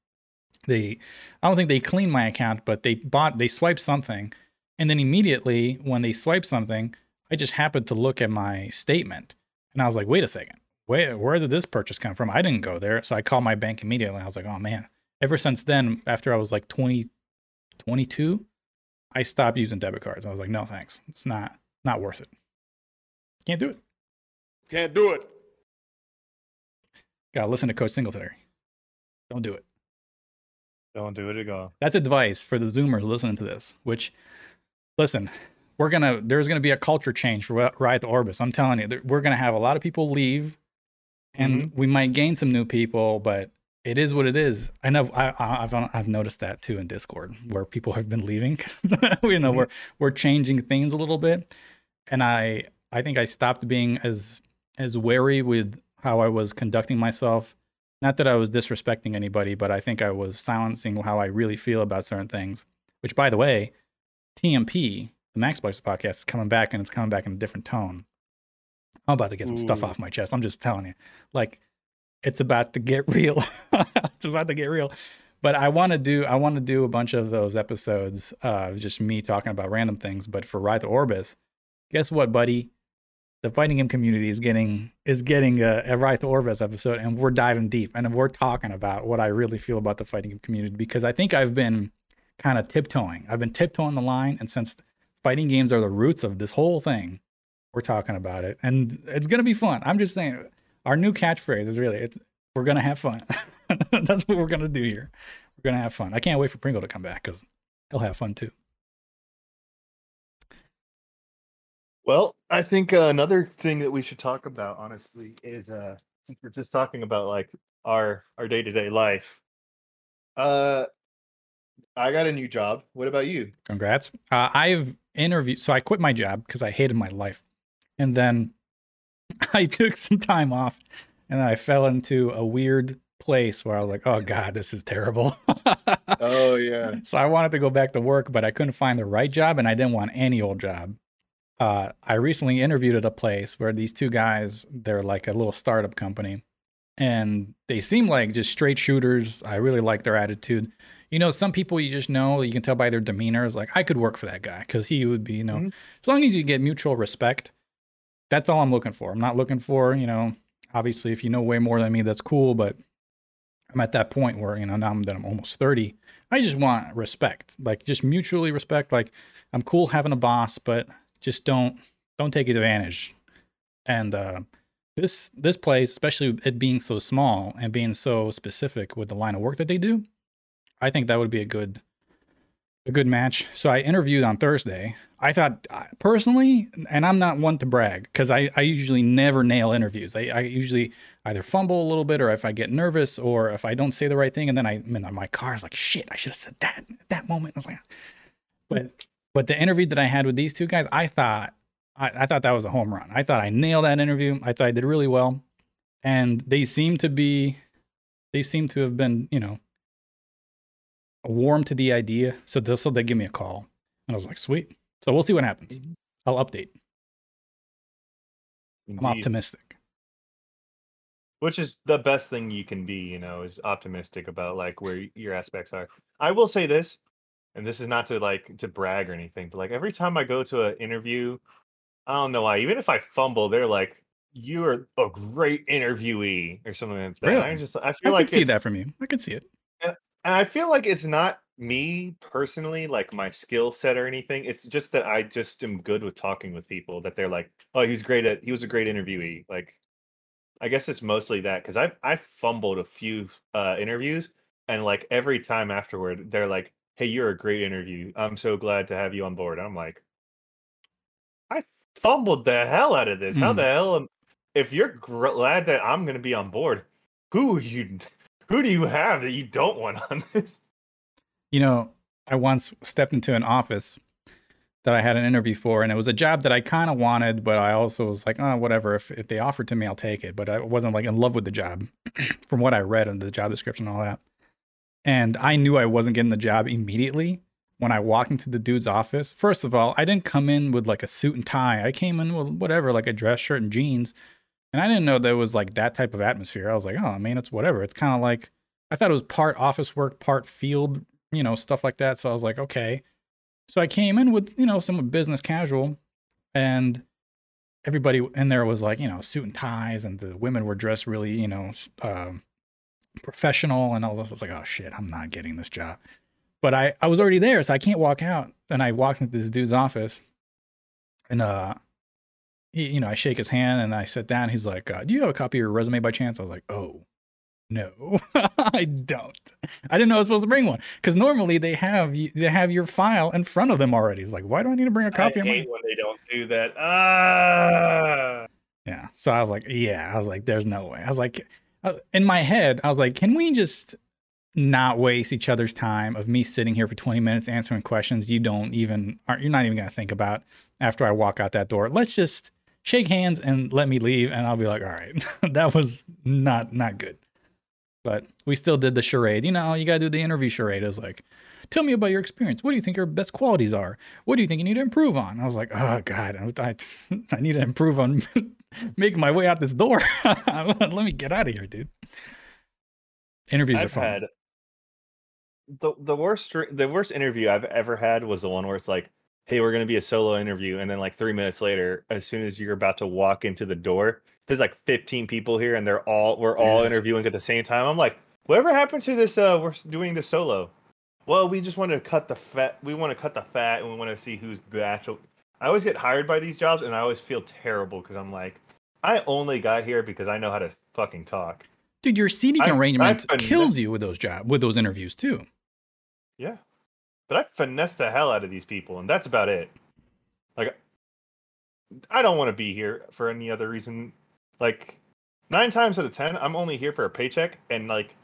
they I don't think they cleaned my account, but they bought they swiped something, and then immediately when they swiped something, I just happened to look at my statement, and I was like, wait a second, where where did this purchase come from? I didn't go there, so I called my bank immediately. I was like, oh man. Ever since then, after I was like 20, 22, I stopped using debit cards. I was like, no thanks, it's not not worth it. Can't do it. Can't do it. Gotta listen to Coach Singletary. Don't do it. Don't do it again. That's advice for the Zoomers listening to this. Which, listen, we're gonna there's gonna be a culture change for Ride to Orbis. I'm telling you, we're gonna have a lot of people leave, and mm-hmm. we might gain some new people, but it is what it is. I know I, have I've noticed that too in Discord where people have been leaving. [laughs] you know, mm-hmm. we're we're changing things a little bit, and I I think I stopped being as as wary with how I was conducting myself not that I was disrespecting anybody, but I think I was silencing how I really feel about certain things. Which, by the way, TMP, the Max Spicer podcast, is coming back and it's coming back in a different tone. I'm about to get some Ooh. stuff mm. off my chest. I'm just telling you. Like, it's about to get [laughs] real. it's about to get real. But I want to do I want to do a bunch of those episodes of just me talking about random things. But for Ride to Orbis, guess what, buddy? The fighting game community is getting is getting a, a to Orbis episode, and we're diving deep, and we're talking about what I really feel about the fighting game community because I think I've been kind of tiptoeing. I've been tiptoeing the line, and since fighting games are the roots of this whole thing, we're talking about it, and it's gonna be fun. I'm just saying, our new catchphrase is really it's we're gonna have fun. [laughs] That's what we're gonna do here. We're gonna have fun. I can't wait for Pringle to come back because he'll have fun too. Well, I think uh, another thing that we should talk about, honestly, is uh, since we're just talking about like our our day to day life. Uh, I got a new job. What about you? Congrats. Uh, I've interviewed, so I quit my job because I hated my life, and then [laughs] I took some time off, and I fell into a weird place where I was like, "Oh God, this is terrible." Oh [laughs] yeah. so I wanted to go back to work, but I couldn't find the right job, and I didn't want any old job. Uh, I recently interviewed at a place where these two guys, they're like a little startup company, and they seem like just straight shooters. I really like their attitude. You know, some people you just know, you can tell by their demeanor. Is like I could work for that guy because he would be, you know, Mhm. as long as you get mutual respect. That's all I'm looking for. I'm not looking for, you know, obviously if you know way more than me, that's cool. But I'm at that point where you know now I'm that I'm almost 30. I just want respect, like just mutually respect. Like I'm cool having a boss, but just don't don't take advantage. And uh, this this place, especially it being so small and being so specific with the line of work that they do, I think that would be a good a good match. So I interviewed on Thursday. I thought personally, and I'm not one to brag because I, I usually never nail interviews. I, I usually either fumble a little bit or if I get nervous or if I don't say the right thing and then I, I'm in my car is like, shit, I should have said that at that moment. I was like, but, but the interview that I had with these two guys, I thought, I, I thought that was a home run. I thought I nailed that interview. I thought I did really well. And they seem to be, they seem to have been, you know, warm to the idea. So they so they give me a call. And I was like, sweet. So we'll see what happens. Mm-hmm. I'll update. I'm optimistic. Which is the best thing you can be, you know, is optimistic about like where your aspects are. I will say this, and this is not to like to brag or anything, but like every time I go to an interview, I don't know why, even if I fumble, they're like, "You are a great interviewee" or something like that. I just I I feel like could see that from you. I could see it. and I feel like it's not me personally, like my skill set or anything. It's just that I just am good with talking with people. That they're like, "Oh, he he's great at. He was a great interviewee." Like, I guess it's mostly that because I I fumbled a few uh, interviews, and like every time afterward, they're like, "Hey, you're a great interview. I'm so glad to have you on board." I'm like, I fumbled the hell out of this. How Mm. the hell? Am, if you're gr- glad that I'm going to be on board, who you? Who do you have that you don't want on [laughs] this? You know, I once stepped into an office that I had an interview for, and it was a job that I kind of wanted, but I also was like, oh, whatever. If if they offered to me, I'll take it. But I wasn't like in love with the job, [clears throat] from what I read in the job description and all that. And I knew I wasn't getting the job immediately when I walked into the dude's office. First of all, I didn't come in with like a suit and tie. I came in with whatever, like a dress shirt and jeans. And I didn't know there was like that type of atmosphere. I was like, oh, I mean, it's whatever. It's kind of like I thought it was part office work, part field, you know, stuff like that. So I was like, okay. So I came in with, you know, some business casual and everybody in there was like, you know, suit and ties and the women were dressed really, you know, um, professional and all this. I was like, oh shit, I'm not getting this job. But I, I was already there, so I can't walk out. And I walked into this dude's office and, uh, he, you know, I shake his hand and I sit down. He's like, uh, do you have a copy of your resume by chance? I was like, oh, no, [laughs] I don't. I didn't know I was supposed to bring one because normally they have you, they have your file in front of them already. It's like, why do I need to bring a copy I of my? hate when they don't do that. Ah. Yeah. So I was like, yeah. I was like, there's no way. I was like, in my head, I was like, can we just not waste each other's time of me sitting here for 20 minutes answering questions you don't even aren't you're not even gonna think about after I walk out that door. Let's just shake hands and let me leave, and I'll be like, all right, [laughs] that was not not good. But we still did the charade. You know, you gotta do the interview charade. It was like, tell me about your experience. What do you think your best qualities are? What do you think you need to improve on? I was like, oh god, I, I, I need to improve on making my way out this door. [laughs] Let me get out of here, dude. Interviews are I've fun. had the the worst the worst interview I've ever had was the one where it's like, "Hey, we're gonna be a solo interview," and then like three minutes later, as soon as you're about to walk into the door, there's like 15 people here, and they're all we're all Yeah. interviewing at the same time. I'm like, whatever happened to this? Uh, we're doing the solo. Well, we just want to cut the fat. We want to cut the fat, and we want to see who's the actual. I always get hired by these jobs, and I always feel terrible because I'm like, I only got here because I know how to fucking talk. Dude, your seating I- arrangement kills you with those job with those interviews too. Yeah. But I finesse the hell out of these people, and that's about it. Like, I don't want to be here for any other reason. Like, nine times out of ten, I'm only here for a paycheck, and like,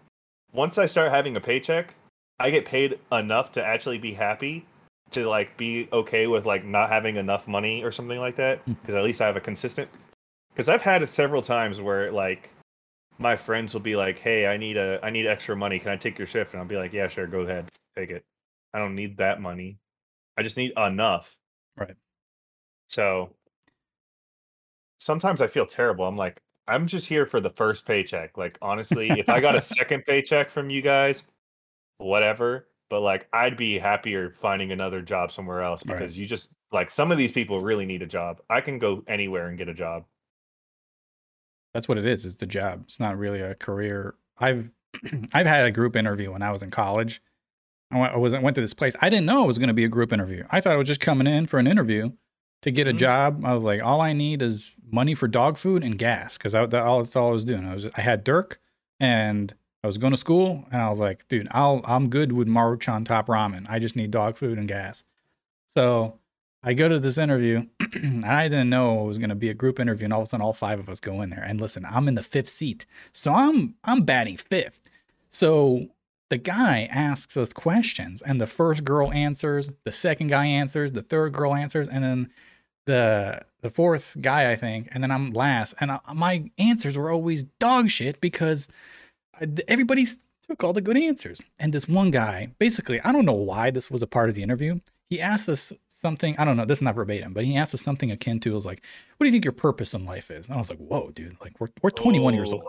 once I start having a paycheck, I get paid enough to actually be happy, to like be okay with like not having enough money or something like that, Hmm. because at least I have a consistent. Because I've had it several times where like my friends will be like, "Hey, I need a I need extra money. Can I take your shift?" And I'll be like, "Yeah, sure, go ahead, take it. I don't need that money. I just need enough." Right. So sometimes I feel terrible. I'm like, I'm just here for the first paycheck. Like honestly, if I got a [laughs] second paycheck from you guys, whatever. But like, I'd be happier finding another job somewhere else Right. because you just like some of these people really need a job. I can go anywhere and get a job. That's what it is. It's the job. It's not really a career. I've [clears throat] I've had a group interview when I was in college. I went, I was went to this place. I didn't know it was going to be a group interview. I thought I was just coming in for an interview to get a Mhm. job. I was like, all I need is money for dog food and gas because that, that all that's all I was doing. I was I had Dirk and I was going to school and I was like, dude, I'll I'm good with Maruchan top ramen. I just need dog food and gas. So I go to this interview [clears throat] and I didn't know it was going to be a group interview and all of a sudden all five of us go in there and listen, I'm in the fifth seat. So I'm I'm batting fifth. So the guy asks us questions and the first girl answers, the second guy answers, the third girl answers and then the the fourth guy I think and then I'm last and I, my answers were always dog shit because I- everybody took all the good answers. And this one guy, basically, I don't know why this was a part of the interview. He asked us something, I don't know, this is not verbatim, but he asked us something akin to, it was like, what do you think your purpose in life is? And I was like, whoa, dude, like we're, we're 21 years old.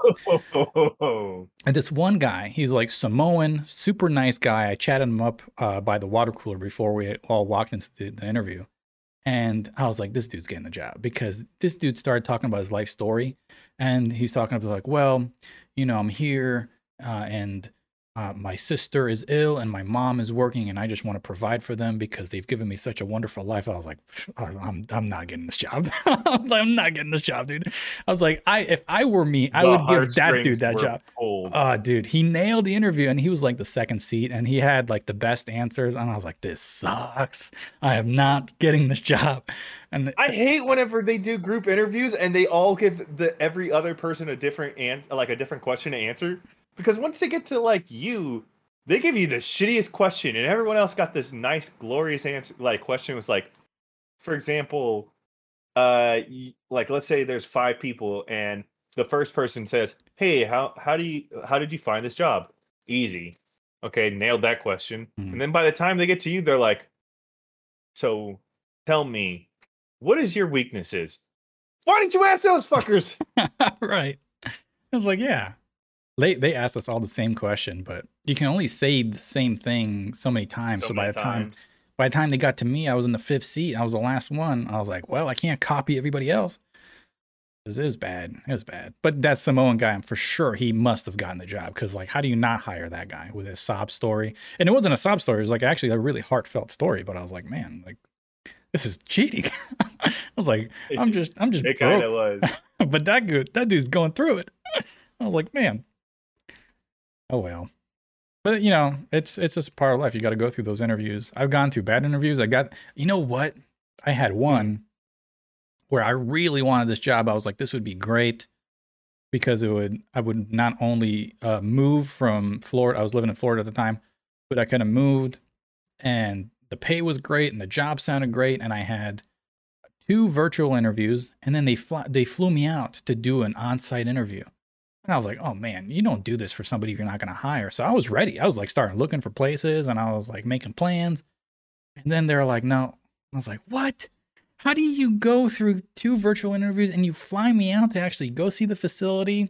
old. [laughs] And this one guy, he's like Samoan, super nice guy. I chatted him up uh, by the water cooler before we all walked into the, the interview. And I was like, this dude's getting the job because this dude started talking about his life story. And he's talking about, like, well, you know, I'm here uh, and uh, my sister is ill and my mom is working and I just want to provide for them because they've given me such a wonderful life. I was like, I'm, I'm not getting this job. [laughs] I'm not getting this job, dude. I was like, I if I were me, I The would give that dude that job. pulled. Oh, dude, he nailed the interview and he was like the second seat and he had like the best answers. And I was like, this sucks. I am not getting this job. And I hate whenever they do group interviews and they all give the every other person a different answer, like a different question to answer. Because once they get to like you, they give you the shittiest question, and everyone else got this nice, glorious answer. Like question was like, for example, uh, like let's say there's five people, and the first person says, "Hey, how how do you how did you find this job? Easy, okay, nailed that question." Mhm. And then by the time they get to you, they're like, "So, tell me, what is your weaknesses? Why didn't you ask those fuckers? [laughs] right. I was like, yeah. They they asked us all the same question, but you can only say the same thing so many times. So, by many the time by the time they got to me, I was in the fifth seat. I was the last one. I was like, well, I can't copy everybody else. It was bad. It was bad. But that Samoan guy, I'm for sure he must have gotten the job. Because like, how do you not hire that guy with his sob story? And it wasn't a sob story. It was like actually a really heartfelt story. But I was like, man, like this is cheating. [laughs] I was like, I'm just, I'm just It kind of was. [laughs] but that good, that dude's going through it. [laughs] I was like, man, oh well. But you know, it's it's just part of life. You got to go through those interviews. I've gone through bad interviews. I got, you know what? I had one where I really wanted this job. I was like, this would be great because it would I would not only uh, move from Florida. I was living in Florida at the time, but I could have moved, and the pay was great, and the job sounded great, and I had two virtual interviews, and then they fly, they flew me out to do an on-site interview. And I was like, oh man, you don't do this for somebody you're not going to hire. So I was ready. I was like starting looking for places and I was like making plans. And then they're like, no. I was like, what? How do you go through two virtual interviews and you fly me out to actually go see the facility,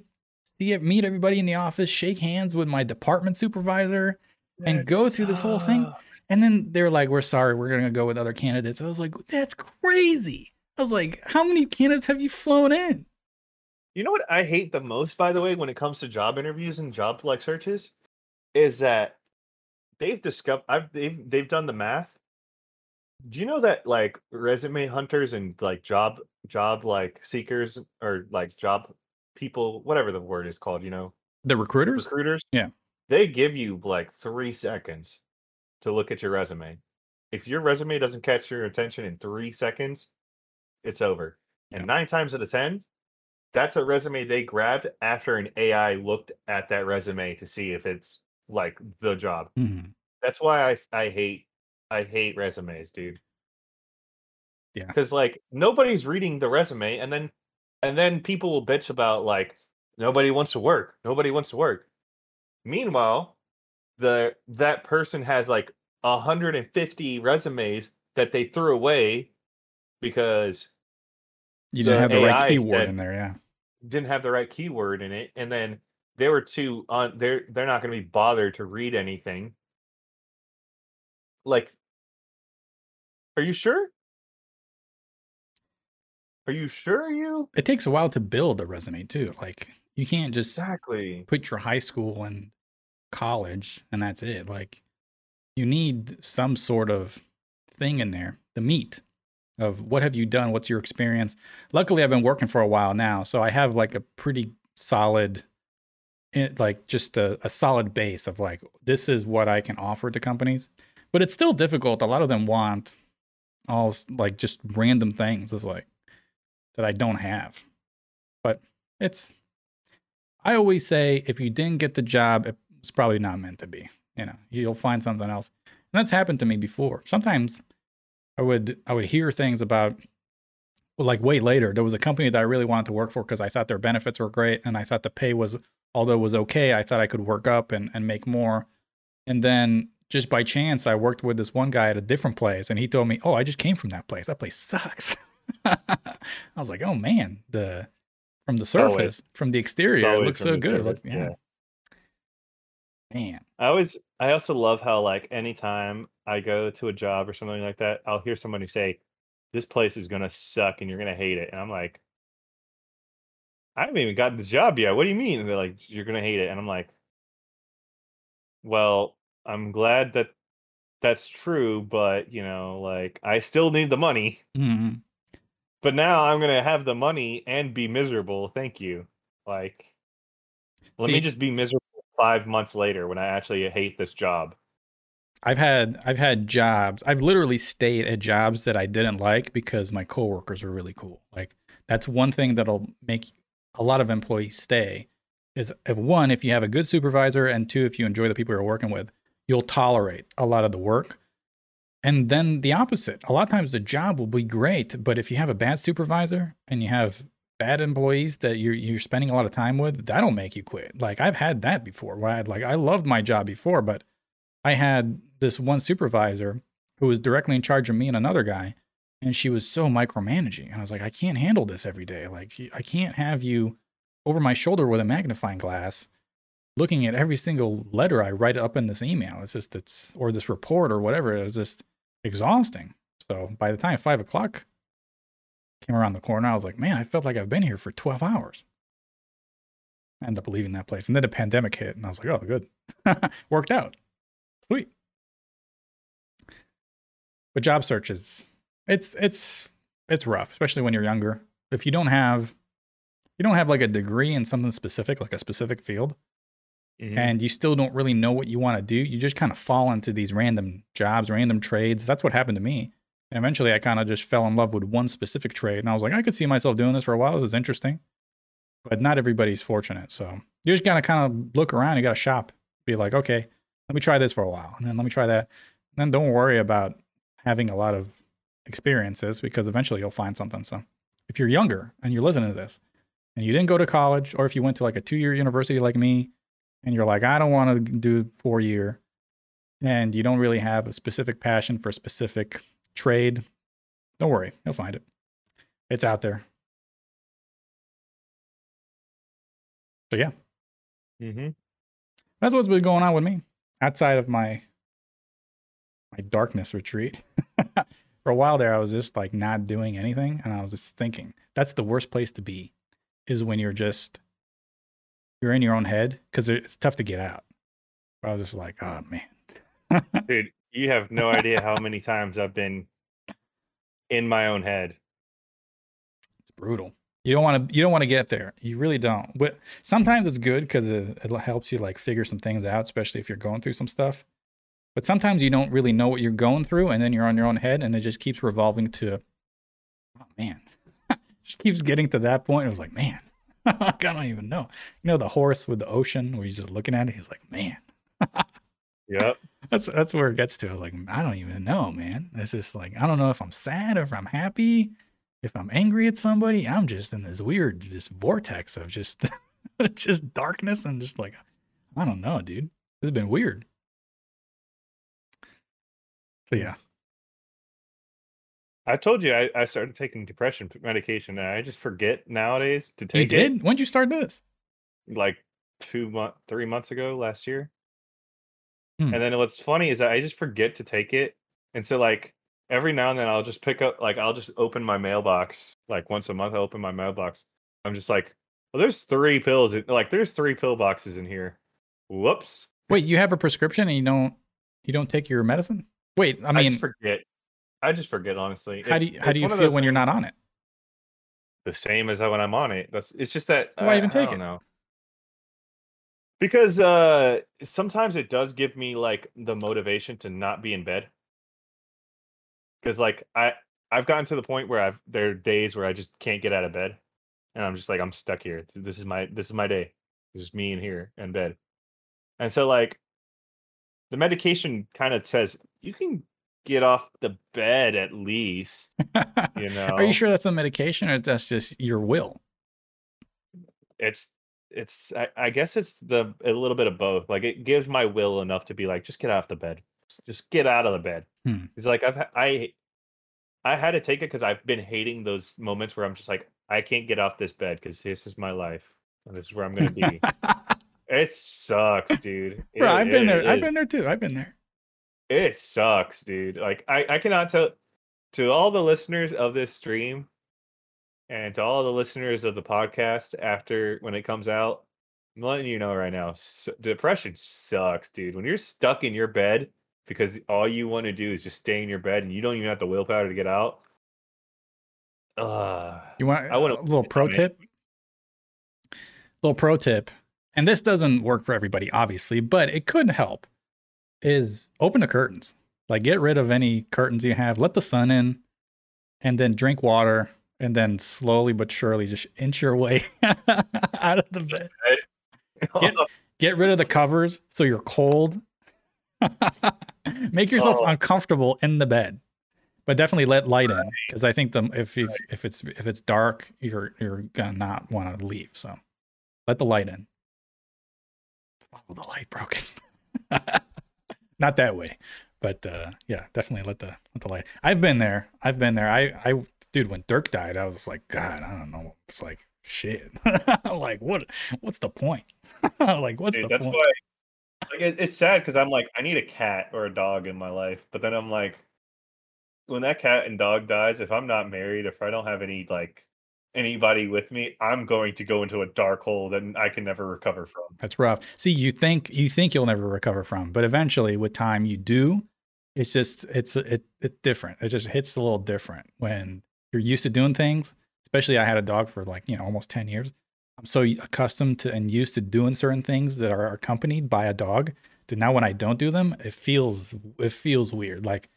see it, meet everybody in the office, shake hands with my department supervisor, and That go through this whole thing? and then they're like, we're sorry, we're going to go with other candidates. I was like, that's crazy. I was like, how many candidates have you flown in? You know what I hate the most, by the way, when it comes to job interviews and job like searches, is that they've discovered I've they've they've done the math. Do you know that like resume hunters and like job job like seekers or like job people, whatever the word is called, you know, The recruiters? recruiters, Yeah. they give you like three seconds to look at your resume. If your resume doesn't catch your attention in three seconds, it's over. Yeah. And nine times out of ten, that's a resume they grabbed after an AI looked at that resume to see if it's like the job. Mhm. That's why I I hate I hate resumes, dude. Yeah. Because like nobody's reading the resume, and then and then people will bitch about like nobody wants to work. Nobody wants to work. Meanwhile, the that person has like 150 resumes that they threw away because You didn't the have the right keyword said- in there, yeah. Didn't have the right keyword in it, and then they were too on. They're they're not going to be bothered to read anything. Like, are you sure? Are you sure you It takes a while to build a resume too. Like you can't just exactly? put your high school and college and that's it. Like you need some sort of thing in there, the meat of what have you done, what's your experience. Luckily I've been working for a while now, so I have like a pretty solid eh, like just a, a solid base of like this is what I can offer to companies. But it's still difficult. A lot of them want all like just random things. It's like that I don't have. But it's I always say if you didn't get the job, it's probably not meant to be. You know, you'll find something else. And that's happened to me before. Sometimes I would I would hear things about like way later, there was a company that I really wanted to work for because I thought their benefits were great and I thought the pay was although it was okay, I thought I could work up and, and make more. And then just by chance I worked with this one guy at a different place and he told me, Oh, I just came from that place. That place sucks. [laughs] I was like, Oh man, the from the always- surface, from the exterior, it looks so good. Looks, yeah. yeah. Man. I always I also love how like anytime I go to a job or something like that, I'll hear somebody say, "This place is gonna suck and you're gonna hate it," and I'm like, I haven't even gotten the job yet. What do you mean? And they're like, "You're gonna hate it," and I'm like, well, I'm glad that that's true, but you know, like I still need the money. Mhm. But now I'm gonna have the money and be miserable. Thank you. Like, let me just be miserable five months later when I actually hate this job. I've had I've had jobs. I've literally stayed at jobs that I didn't like because my coworkers were really cool. Like that's one thing that'll make a lot of employees stay is if one, if you have a good supervisor, and two, if you enjoy the people you're working with, you'll tolerate a lot of the work. And then the opposite. A lot of times the job will be great, but if you have a bad supervisor and you have bad employees that you're you're spending a lot of time with, that'll make you quit. Like I've had that before where I like I loved my job before, but I had this one supervisor who was directly in charge of me and another guy, and she was so micromanaging. And I was like, I can't handle this every day. Like, I can't have you over my shoulder with a magnifying glass looking at every single letter I write up in this email. It's just, it's, or this report or whatever. It was just exhausting. So by the time five o'clock came around the corner, I was like, man, I felt like I've been here for 12 hours. I ended up leaving that place. And then the pandemic hit, and I was like, oh, good. [laughs] Worked out. Sweet. But job search is it's it's it's rough, especially when you're younger. If you don't have you don't have like a degree in something specific, like a specific field, Mhm. and you still don't really know what you want to do, you just kind of fall into these random jobs, random trades. That's what happened to me. And eventually I kind of just fell in love with one specific trade. And I was like, I could see myself doing this for a while. This is interesting. But not everybody's fortunate. So you just gotta kind of look around, you gotta shop. Be like, okay, let me try this for a while. And then let me try that. And then don't worry about having a lot of experiences because eventually you'll find something. So if you're younger and you're listening to this and you didn't go to college, or if you went to like a two year university like me, and you're like, I don't want to do four year, and you don't really have a specific passion for a specific trade, don't worry, you'll find it. It's out there. So yeah, Mhm. that's what's been going on with me outside of my my darkness retreat. [laughs] for a while there, I was just like not doing anything, and I was just thinking that's the worst place to be, is when you're just you're in your own head because it's tough to get out. I was just like, oh man, [laughs] Dude, you have no idea how many times I've been in my own head. it's brutal. You don't want to. You don't want to get there. You really don't. But sometimes it's good because it, it helps you like figure some things out, especially if you're going through some stuff. But sometimes you don't really know what you're going through, and then you're on your own head, and it just keeps revolving to, oh man, [laughs] just keeps getting to that point. It was like, man, [laughs] I don't even know. You know, the horse with the ocean, where he's just looking at it. He's like, man, Yep. [laughs] that's that's where it gets to. I was like, I don't even know, man. It's just like I don't know if I'm sad or if I'm happy, if I'm angry at somebody. I'm just in this weird, just vortex of just, just darkness and just like, I don't know, dude. It's been weird. So yeah, I told you I, I started taking depression medication and I just forget nowadays to take you did. When'd you start this? like two month three months ago last year. Hmm. And then what's funny is that I just forget to take it. And so like every now and then I'll just pick up like I'll just open my mailbox. Like once a month I open my mailbox. I'm just like, well, there's three pills. in- Like there's three pill boxes in here. Whoops. Wait, you have a prescription and you don't you don't take your medicine? Wait, I I, mean, just forget. I just forget honestly. how do you how do you feel when you're not on it? the same as when I'm on it. That's it's just that Why I- even I take it? know. Because uh sometimes it does give me like the motivation to not be in bed. Cuz like I I've gotten to the point where I've there are days where I just can't get out of bed and I'm just like I'm stuck here. This is my this is my day. It's just me in here in bed. And so like the medication kind of says you can get off the bed at least, [laughs] you know. Are you sure that's a medication or that's just your will? it's it's I, I guess it's the a little bit of both like it gives my will enough to be like just get off the bed just get out of the bed Hmm. it's like i've i i had to take it because i've been hating those moments where i'm just like i can't get off this bed because this is my life and this is where i'm gonna be [laughs] it sucks dude Bro, It- I've been it- there. I've been there too. I've been there. It sucks, dude. Like I, I cannot tell to all the listeners of this stream and to all the listeners of the podcast after when it comes out, I'm letting you know right now, s- depression sucks, dude. When you're stuck in your bed because all you want to do is just stay in your bed and you don't even have the willpower to get out. Uh, You want I would've- a little pro I mean- tip? Little pro tip, and this doesn't work for everybody, obviously, but it could help. Is open the curtains. Like get rid of any curtains you have, let the sun in, and then drink water, and then slowly but surely just inch your way [laughs] out of the bed. Get- Get rid of the covers so you're cold. [laughs] Make yourself Oh. uncomfortable in the bed, but definitely let light in because I think the if if, if it's if it's dark, you're you're gonna not want to leave. So let the light in. Follow the light, broken. [laughs] not that way, but uh, yeah, definitely let the let the light. I've been there. I've been there. I I dude, when Dirk died, I was like, God, I don't know. It's like shit. [laughs] like what? What's the point? [laughs] like what's Dude, the that's point? why like it, it's sad because i'm like i need a cat or a dog in my life but then i'm like when that cat and dog dies if i'm not married if i don't have any like anybody with me i'm going to go into a dark hole that i can never recover from That's rough. See, you think you think you'll never recover from, but eventually, with time, you do. It's just it's it it's different. It just hits a little different when you're used to doing things. Especially, I had a dog for like you know almost ten years. I'm so accustomed to and used to doing certain things that are accompanied by a dog that now when I don't do them, it feels it feels weird. Like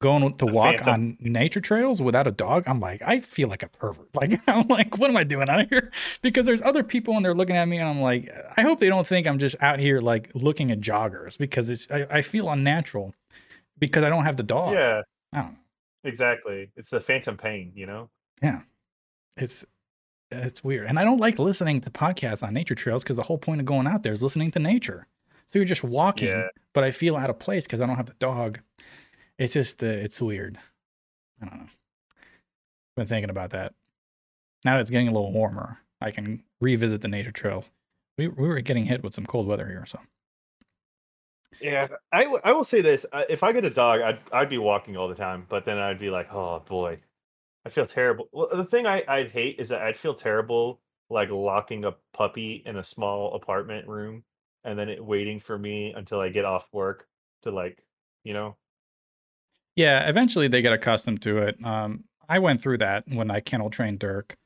going to walk phantom. on nature trails without a dog, I'm like, I feel like a pervert. [laughs] Like I'm like, what am I doing out here? [laughs] Because there's other people and they're looking at me and I'm like, I hope they don't think I'm just out here like looking at joggers because it's I, I feel unnatural because I don't have the dog. yeah I don't know. exactly it's the phantom pain you know Yeah, It's it's weird. And I don't like listening to podcasts on nature trails because the whole point of going out there is listening to nature. So you're just walking, Yeah. but I feel out of place because I don't have the dog. It's just uh, it's weird. I don't know. Been thinking about that. Now that it's getting a little warmer, I can revisit the nature trails. We we were getting hit with some cold weather here, so yeah I, w- I will say this if i get a dog I'd, I'd be walking all the time but then i'd be like oh boy i feel terrible well the thing I, i'd hate is that i'd feel terrible like locking a puppy in a small apartment room and then it waiting for me until i get off work to like you know Yeah, eventually they get accustomed to it. Um, I went through that when I kennel trained Dirk,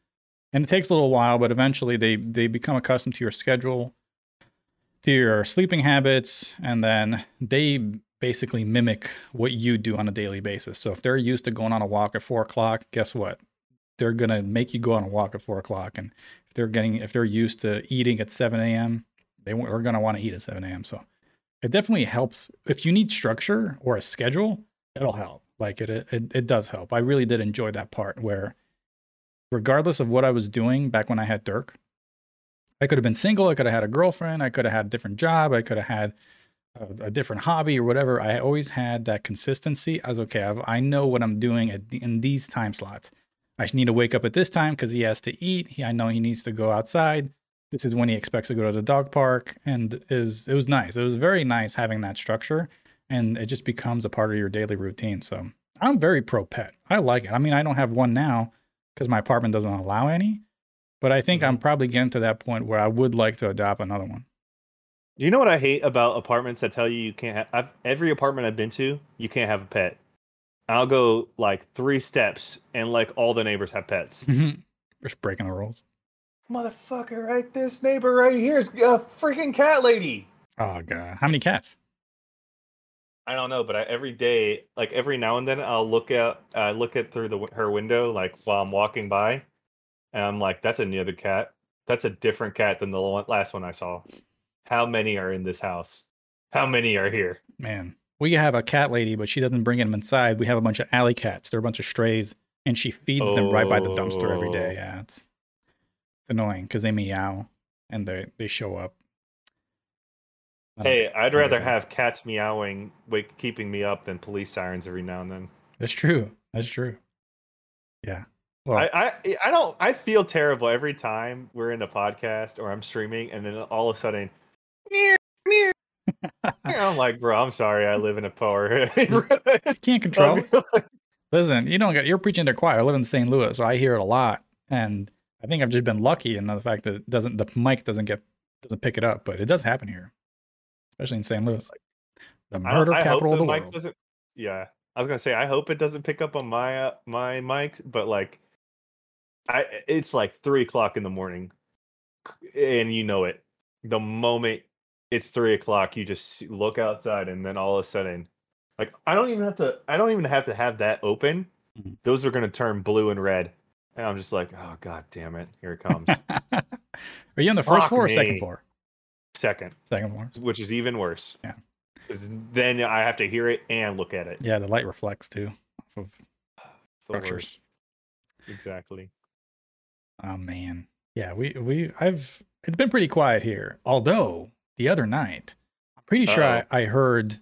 and it takes a little while, but eventually they they become accustomed to your schedule, to your sleeping habits, and then they basically mimic what you do on a daily basis. So if they're used to going on a walk at four o'clock, guess what? They're gonna make you go on a walk at four o'clock, and if they're getting if they're used to eating at seven a.m., they are gonna want to eat at seven a.m. So it definitely helps if you need structure or a schedule. It'll help. Like it, it, it does help. I really did enjoy that part where regardless of what I was doing back when I had Dirk. I could have been single. I could have had a girlfriend. I could have had a different job. I could have had a, a different hobby or whatever. I always had that consistency. I was okay. I've, i know what I'm doing at in these time slots. I need to wake up at this time because he has to eat. He, I know he needs to go outside. This is when he expects to go to the dog park, and was it was nice. It was very nice having that structure, and it just becomes a part of your daily routine. So I'm very pro pet. I like it. I mean, I don't have one now because my apartment doesn't allow any. But I think I'm mm-hmm. probably getting to that point where I would like to adopt another one. Do You know what I hate about apartments that tell you you can't have I've, every apartment I've been to, you can't have a pet. I'll go like three steps and like all the neighbors have pets. Just breaking the rules. Motherfucker, right? This neighbor right here is a freaking cat lady. Oh god, how many cats? I don't know, but I, every day, like every now and then, I'll look at uh, look at through the her window, like while I'm walking by, and I'm like, "That's a new another cat. That's a different cat than the last one I saw." How many are in this house? How many are here? Man, we have a cat lady, but she doesn't bring them inside. We have a bunch of alley cats. They're a bunch of strays, and she feeds oh. them right by the dumpster every day. Oh. Yeah, it's it's annoying because they meow and they they show up Hey, I'd rather have cats meowing, wake, keeping me up than police sirens every now and then. That's true. That's true. Yeah. Well, I, I, I don't. I feel terrible every time we're in a podcast or I'm streaming, and then all of a sudden, meow, meow. [laughs] I'm like, bro, I'm sorry. I live in a power. [laughs] you can't control. Listen, you don't get. You're preaching to choir. I live in St. Louis, so I hear it a lot, and I think I've just been lucky in the fact that it doesn't the mic doesn't get doesn't pick it up, but it does happen here especially in St. Louis, the murder I, I capital of the, world. Doesn't, yeah, I was gonna say I hope it doesn't pick up on my uh, my mic, but like, I it's like three o'clock in the morning, and you know it. The moment it's three o'clock, you just look outside, and then all of a sudden, like I don't even have to. I don't even have to have that open. Mm-hmm. Those are gonna turn blue and red. And I'm just like, oh god damn it, here it comes. [laughs] are you on the first Fuck floor or me. second floor? Second. Second floor. Which is even worse. Yeah. Because then I have to hear it and look at it. Yeah, the light reflects too off of structures. Exactly. Oh man. Yeah, we we I've it's been pretty quiet here. Although the other night, I'm pretty sure I, I, heard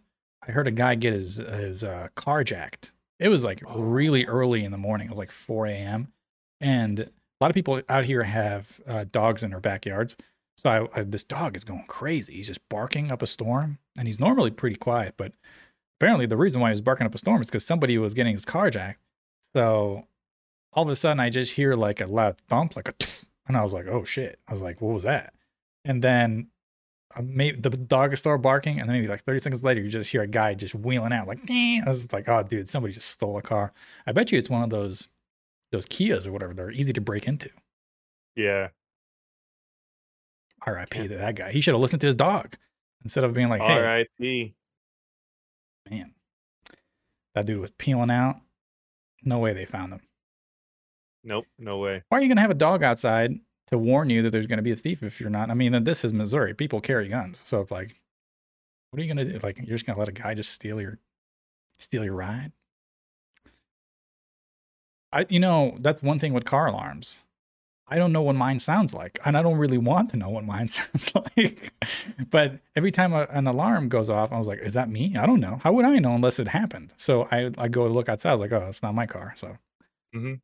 I heard a guy get his his uh, car jacked. It was like oh. really early in the morning. It was like 4 a.m. And a lot of people out here have uh, dogs in their backyards. So I, I, this dog is going crazy. He's just barking up a storm, and he's normally pretty quiet. But apparently, the reason why he was barking up a storm is because somebody was getting his car jacked. So all of a sudden, I just hear like a loud thump, like a, and I was like, "Oh shit!" I was like, "What was that?" And then uh, maybe the dog started barking, and then maybe like 30 seconds later, you just hear a guy just wheeling out, like, I was like, "Oh, dude, somebody just stole a car." I bet you it's one of those those Kias or whatever. They're easy to break into. Yeah, R.I.P. to that guy. He should have listened to his dog instead of being like, "Hey, R.I.P." Man, that dude was peeling out. No way they found him. Nope, no way. Why are you gonna have a dog outside to warn you that there's gonna be a thief if you're not? I mean, this is Missouri. People carry guns, so it's like, what are you gonna do? Like, you're just gonna let a guy just steal your steal your ride? I, you know, that's one thing with car alarms. I don't know what mine sounds like, and I don't really want to know what mine [laughs] sounds like. but every time a, an alarm goes off, I was like, "Is that me? I don't know. How would I know unless it happened?" So I I go to look outside. I was like, "Oh, it's not my car." So, mm-hmm.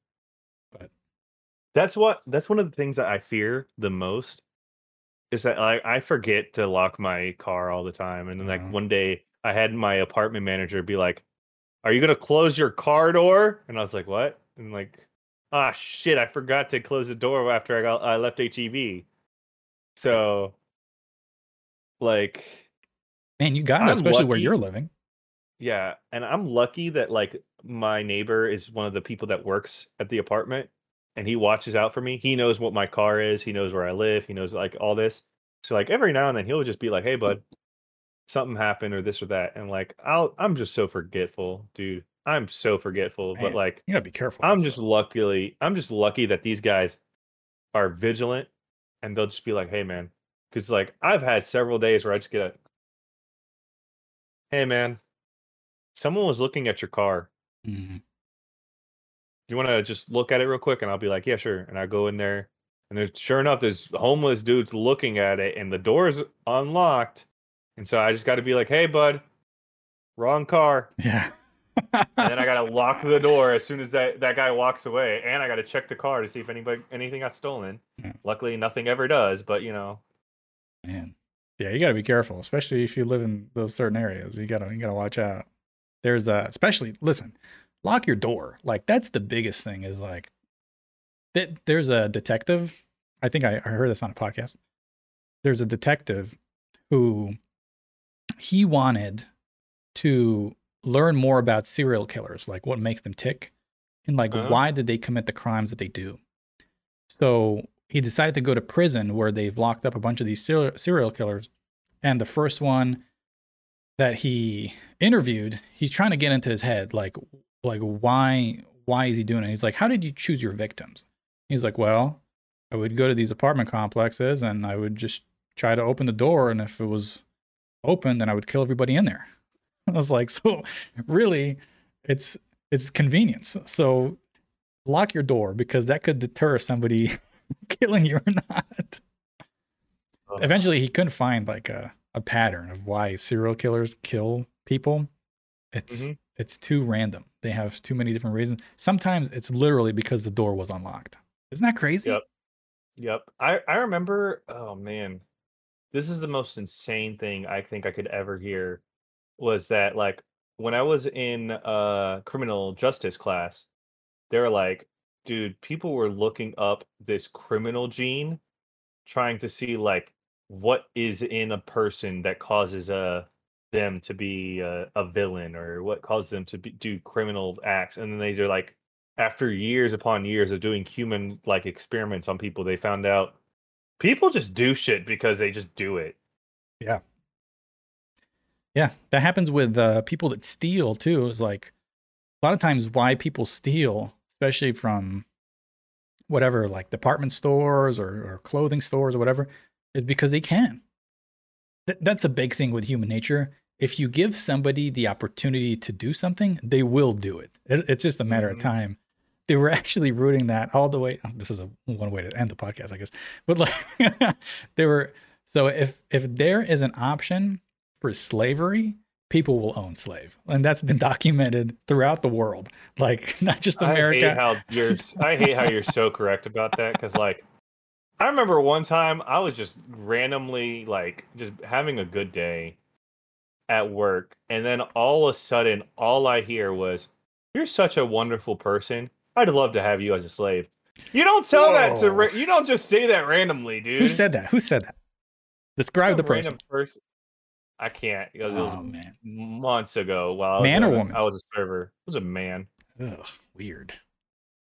but that's what that's one of the things that I fear the most is that I I forget to lock my car all the time, and then like uh-huh. one day I had my apartment manager be like, "Are you gonna close your car door?" And I was like, "What?" And like ah shit, I forgot to close the door after I got I left HEB. So like Man, you got it, especially lucky. where you're living. Yeah, and I'm lucky that like my neighbor is one of the people that works at the apartment and he watches out for me. He knows what my car is. He knows where I live. He knows like all this. So like every now and then he'll just be like, "Hey, bud, something happened or this or that," and like I'll I'm just so forgetful, dude. I'm so forgetful, but like You gotta be careful. I'm just stuff. luckily I'm just lucky that these guys are vigilant and they'll just be like, "Hey, man," because like I've had several days where I just get a, "Hey, man, someone was looking at your car." Mhm. you want to just look at it real quick? And I'll be like, yeah, sure. And I go in there, and there's sure enough, there's homeless dudes looking at it, and the door's unlocked. And so I just got to be like, hey, bud, wrong car. [laughs] Yeah. And then I got to lock the door as soon as that, that guy walks away. And I got to check the car to see if anybody anything got stolen. Yeah. Luckily, nothing ever does, but you know, Man. Yeah, you gotta be careful, especially if you live in those certain areas. You gotta you gotta watch out. There's a especially listen, lock your door. Like that's the biggest thing is like that there's a detective. I think I, I heard this on a podcast. There's a detective who he wanted to learn more about serial killers, like what makes them tick and like Uh-huh. why did they commit the crimes that they do. So he decided to go to prison where they've locked up a bunch of these serial, serial killers. And the first one that he interviewed, he's trying to get into his head, like, like why, why is he doing it? He's like, how did you choose your victims? He's like, well, I would go to these apartment complexes and I would just try to open the door, and if it was open, then I would kill everybody in there. [laughs] I was like, so really, it's it's convenience. So lock your door because that could deter somebody [laughs] killing you or not. Eventually, he couldn't find like a, a pattern of why serial killers kill people. It's Mhm. it's too random. They have too many different reasons. Sometimes it's literally because the door was unlocked. Isn't that crazy? Yep. Yep. I I remember. Oh man, this is the most insane thing I think I could ever hear. Was that like when I was in uh criminal justice class, they were like, dude, people were looking up this criminal gene, trying to see like what is in a person that causes uh them to be a, a villain or what causes them to be, do criminal acts, and then they are like after years upon years of doing human like experiments on people, they found out people just do shit because they just do it. Yeah, that happens with uh, people that steal too. Is like a lot of times why people steal, especially from whatever, like department stores or, or clothing stores or whatever, is because they can. Th- that's a big thing with human nature. If you give somebody the opportunity to do something, they will do it. it it's just a matter of Mhm. time. They were [laughs] actually rooting that all the way. This is a one way to end the podcast, I guess. But like, [laughs] they were. So if if there is an option for slavery, people will own slave, and that's been [laughs] documented throughout the world. Like [laughs] not just America. I hate how you're. [laughs] I hate how you're so correct about that because, like, I remember one time I was just randomly like just having a good day at work, and then all of a sudden, all I hear was, "You're such a wonderful person. I'd love to have you as a slave." You don't tell that to. Ra- you don't just say that randomly, dude. Who said that? Who said that? Describe the person. person. I can't because it was Oh man, months ago. While I was Man or a- woman? I was a server. It was a man. Ugh, weird.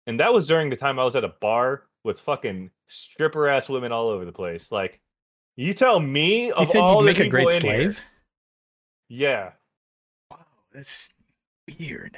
And that was during the time I was at a bar with fucking stripper ass women all over the place. Like, you tell me He of said all you'd make a great in here- slave. Yeah, Wow, that's weird.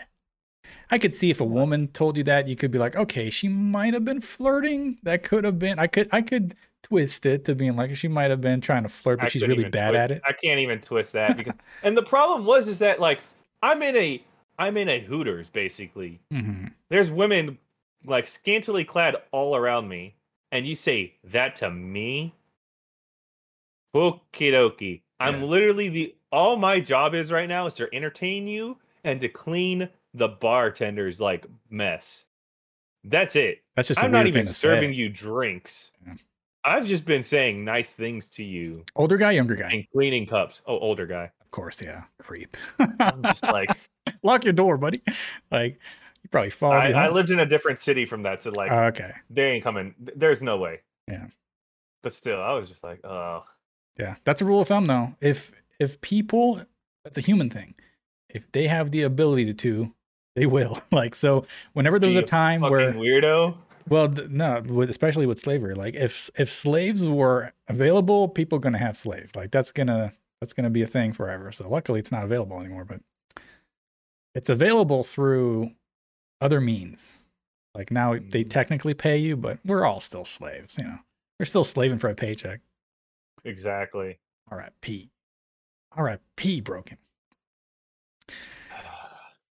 I could see if a woman told you that, you could be like, okay, she might have been flirting. That could have been. I could. I could twist it to being like she might have been trying to flirt, but I she's really bad twist- at it. I can't even twist that because. [laughs] and the problem was is that like I'm in a I'm in a Hooters basically. hmm There's women like scantily clad all around me, and you say that to me. Okie dokie. I'm Yeah. literally the all my job is right now is to entertain you and to clean the bartender's like mess. That's it. That's just I'm not even serving say. you drinks. Yeah. I've just been saying nice things to you Older guy, younger guy. and cleaning cups. Oh, older guy. Of course, yeah. Creep. I'm just like [laughs] Lock your door, buddy. Like you probably fall. I, I lived in a different city from that, so like okay. they ain't coming. There's no way. Yeah. But still, I was just like, oh, Yeah, that's a rule of thumb though. If if people, that's a human thing. If they have the ability to, they will. [laughs] Like so, whenever there's a time where weirdo. Well, no, especially with slavery. Like if if slaves were available, people gonna have slaves. Like that's gonna that's gonna be a thing forever. So luckily, it's not available anymore. But it's available through other means. Like now they Mm. technically pay you, but we're all still slaves. You know, we're still slaving for a paycheck. Exactly. R.I.P. R.I.P. Broken. [sighs]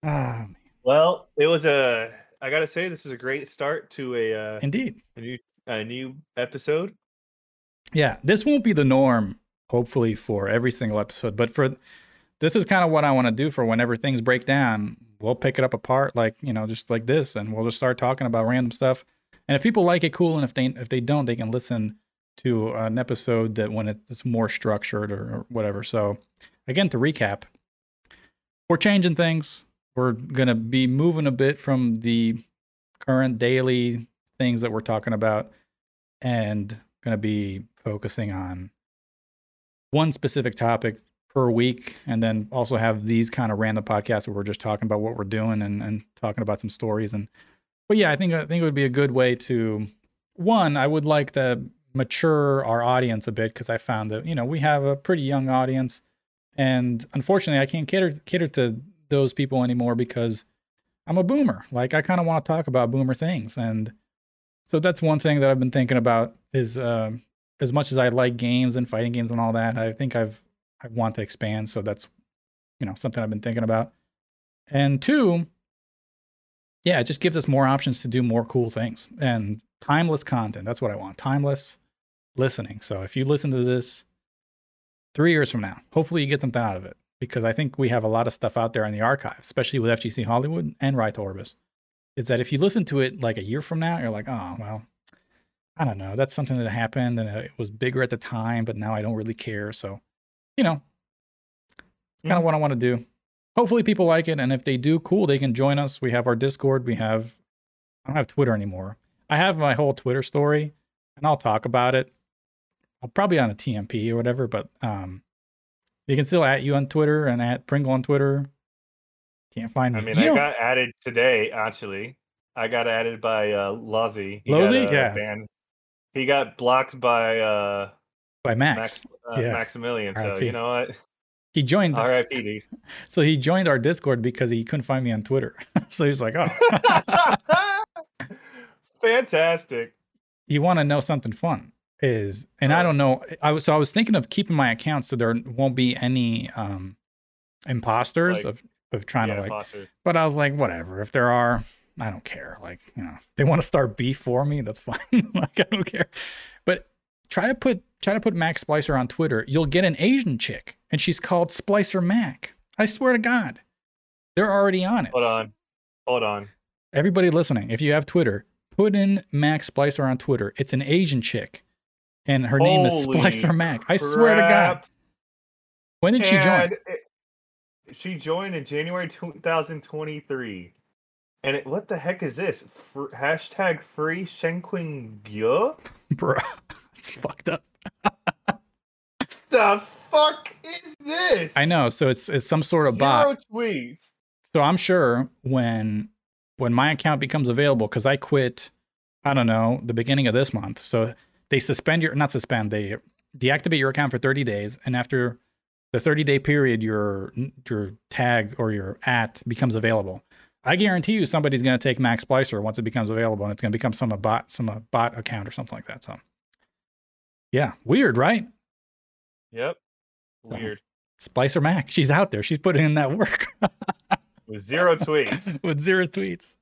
Ah, Well, it was a. I gotta say, this is a great start to a uh, indeed. a new a new episode. Yeah, this won't be the norm, hopefully, for every single episode, but for this is kind of what I want to do for whenever things break down. We'll pick it up apart, like you know, just like this, and we'll just start talking about random stuff. And if people like it, cool. And if they if they don't, they can listen to an episode that when it's more structured or, or whatever. So, again, to recap, we're changing things. We're gonna be moving a bit from the current daily things that we're talking about, and going to be focusing on one specific topic per week and then also have these kind of random podcasts where we're just talking about what we're doing and, and talking about some stories and but yeah i think i think it would be a good way to one i would like to mature our audience a bit because i found that you know we have a pretty young audience and unfortunately i can't cater cater to those people anymore because i'm a boomer like i kind of want to talk about boomer things and so that's one thing that I've been thinking about is uh, as much as I like games and fighting games and all that, I think I've I want to expand. So that's you know something I've been thinking about. And two, yeah, it just gives us more options to do more cool things and timeless content. That's what I want. Timeless listening. So if you listen to this three years from now, hopefully you get something out of it because I think we have a lot of stuff out there in the archive, especially with FGC Hollywood and Ride to Orbis is that if you listen to it like a year from now, you're like, oh, well, I don't know. That's something that happened and it was bigger at the time, but now I don't really care. So, you know, it's kind of Mhm. what I want to do. Hopefully people like it. And if they do, cool, they can join us. We have our Discord. We have, I don't have Twitter anymore. I have my whole Twitter story and I'll talk about it. I'll probably on a TMP or whatever, but um, you can still at you on Twitter and at Pringle on Twitter. Can't find me. I mean, You I don't- got added today. Actually, I got added by uh, Lozzy. He Lozzy? Yeah. banned- He got blocked by uh, by Max. Max, uh, Yeah. Maximilian. So you know what? He joined us. R.I.P. dude. [laughs] So he joined our Discord because he couldn't find me on Twitter. [laughs] so he was like, "Oh, [laughs] Fantastic. you want to know something fun?" Is and I don't know. I was so I was thinking of keeping my account so there won't be any um imposters Like- of of trying yeah, to like. Foster. But I was like, whatever. If there are, I don't care. Like you know, they want to start beef for me, that's [laughs] fine. like I don't care. But try to put try to put Mac Splicer on Twitter. You'll get an Asian chick, and she's called Splicer Mac. I swear to God, they're already on it. Hold on. Hold on. Everybody listening, if you have Twitter, put in Mac Splicer on Twitter. It's an Asian chick, and her name is Splicer Mac. I swear to God. When did she join? It- she joined in January 2023. And it, what the heck is this? Fr- hashtag free Shenqing Gyo? [laughs] Bro, it's fucked up. [laughs] The fuck is this? I know. So it's it's some sort of Zero bot. tweets. So I'm sure when when my account becomes available, because I quit, I don't know, the beginning of this month. So they suspend your not suspend, they deactivate your account for 30 days, and after the 30 day period, your your tag or your at becomes available. I guarantee you somebody's going to take Max Splicer once it becomes available, and it's going to become some a bot some a bot account or something like that. So yeah, weird, right? Yep. So- Weird. Splicer Mac, she's out there. She's putting in that work. [laughs] With zero tweets. [laughs] with zero tweets,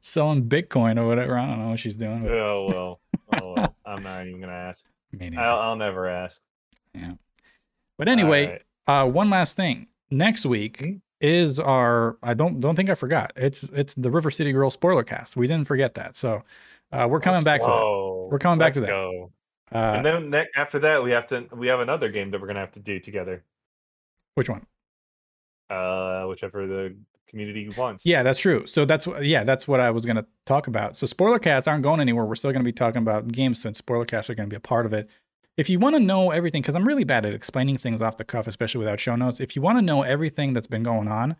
selling Bitcoin or whatever. I don't know what she's doing. Oh well. Oh well. I'm not even gonna ask. I'll, I'll never ask. Yeah. But anyway, Alright. uh, one last thing. Next week Hmm? is our. I don't don't think I forgot. It's it's the River City Girl spoiler cast. We didn't forget that. So uh, we're coming Let's back to go. We're coming back to Let's that. Go. Uh, and then ne- after that, we have to we have another game that we're gonna have to do together. which one? Uh, whichever the community wants. Yeah, that's true. So that's yeah, that's what I was going to talk about. So spoiler casts aren't going anywhere. We're still going to be talking about games, since spoiler casts are going to be a part of it. If you want to know everything, because I'm really bad at explaining things off the cuff, especially without show notes. If you want to know everything that's been going on,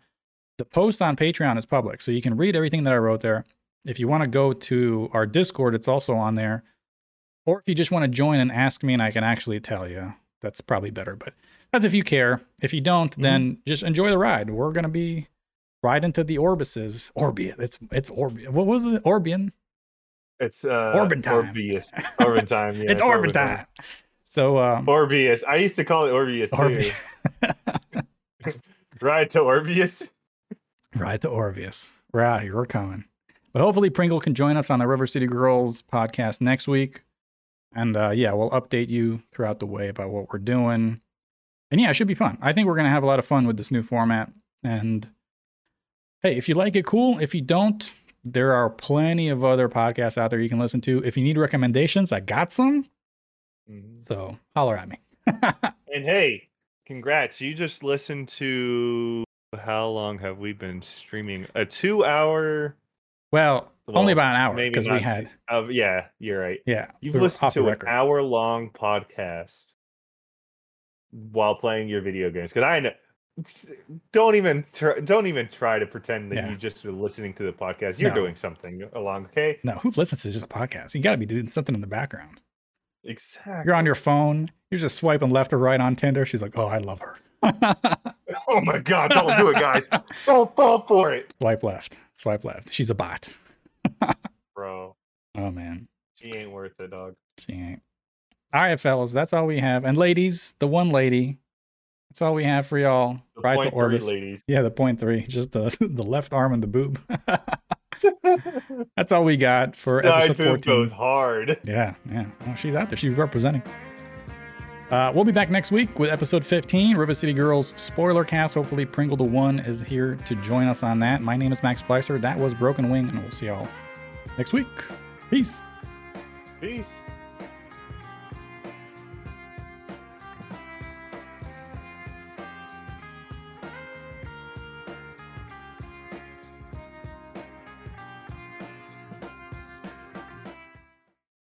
the post on Patreon is public, so you can read everything that I wrote there. if you want to go to our Discord, it's also on there. Or if you just want to join and ask me, and I can actually tell you, that's probably better. But that's if you care. If you don't, Mm-hmm. then just enjoy the ride. We're gonna be right into the Orbises. Orbian. It's it's Orbian. What was it? Orbian. It's uh, Orbin time. Orbeus. Orbin time. Yeah, [laughs] it's Orbit time. So um, Orbeus. I used to call it Orbeus too. Orbi- [laughs] Ride to Orbeus. right to Orbius. We're out here. We're coming. But hopefully Pringle can join us on the River City Girls podcast next week. And uh, yeah, we'll update you throughout the way about what we're doing. And yeah, it should be fun. I think we're going to have a lot of fun with this new format. And hey, if you like it, cool. If you don't, there are plenty of other podcasts out there you can listen to. If you need recommendations, I got some. Mhm. So holler at me. [laughs] And hey, congrats! You just listened to how long have we been streaming? A two-hour, well, only Well, about an hour maybe because we had, Of yeah, you're right. yeah, You've we listened to an hour-long podcast while playing your video games. Because I know, don't even try, don't even try to pretend that Yeah. you just are listening to the podcast. You're No. doing something along. Okay, No, who listens to just a podcast? You got to be doing something in the background. exactly. You're on your phone. You're just swiping left or right on Tinder. She's like, "Oh, I love her." [laughs] Oh my god! Don't do it, guys. [laughs] don't fall for it, Swipe left. Swipe left. She's a bot. [laughs] bro. Oh man, She ain't worth it, dog. she ain't. All right, fellas, that's all we have. And ladies, the one lady, that's all we have for y'all. The right to point three, ladies. Yeah, the point three, [laughs] just the [laughs] the left arm and the boob. [laughs] that's all we got for Side episode 14. goes hard. Yeah, yeah. Oh, she's out there. She's representing. Uh, we'll be back next week with episode 15, River City Girls spoiler cast. Hopefully, Pringle the One is here to join us on that. My name is Max Splicer. That was Broken Wing, and we'll see y'all next week. Peace. Peace.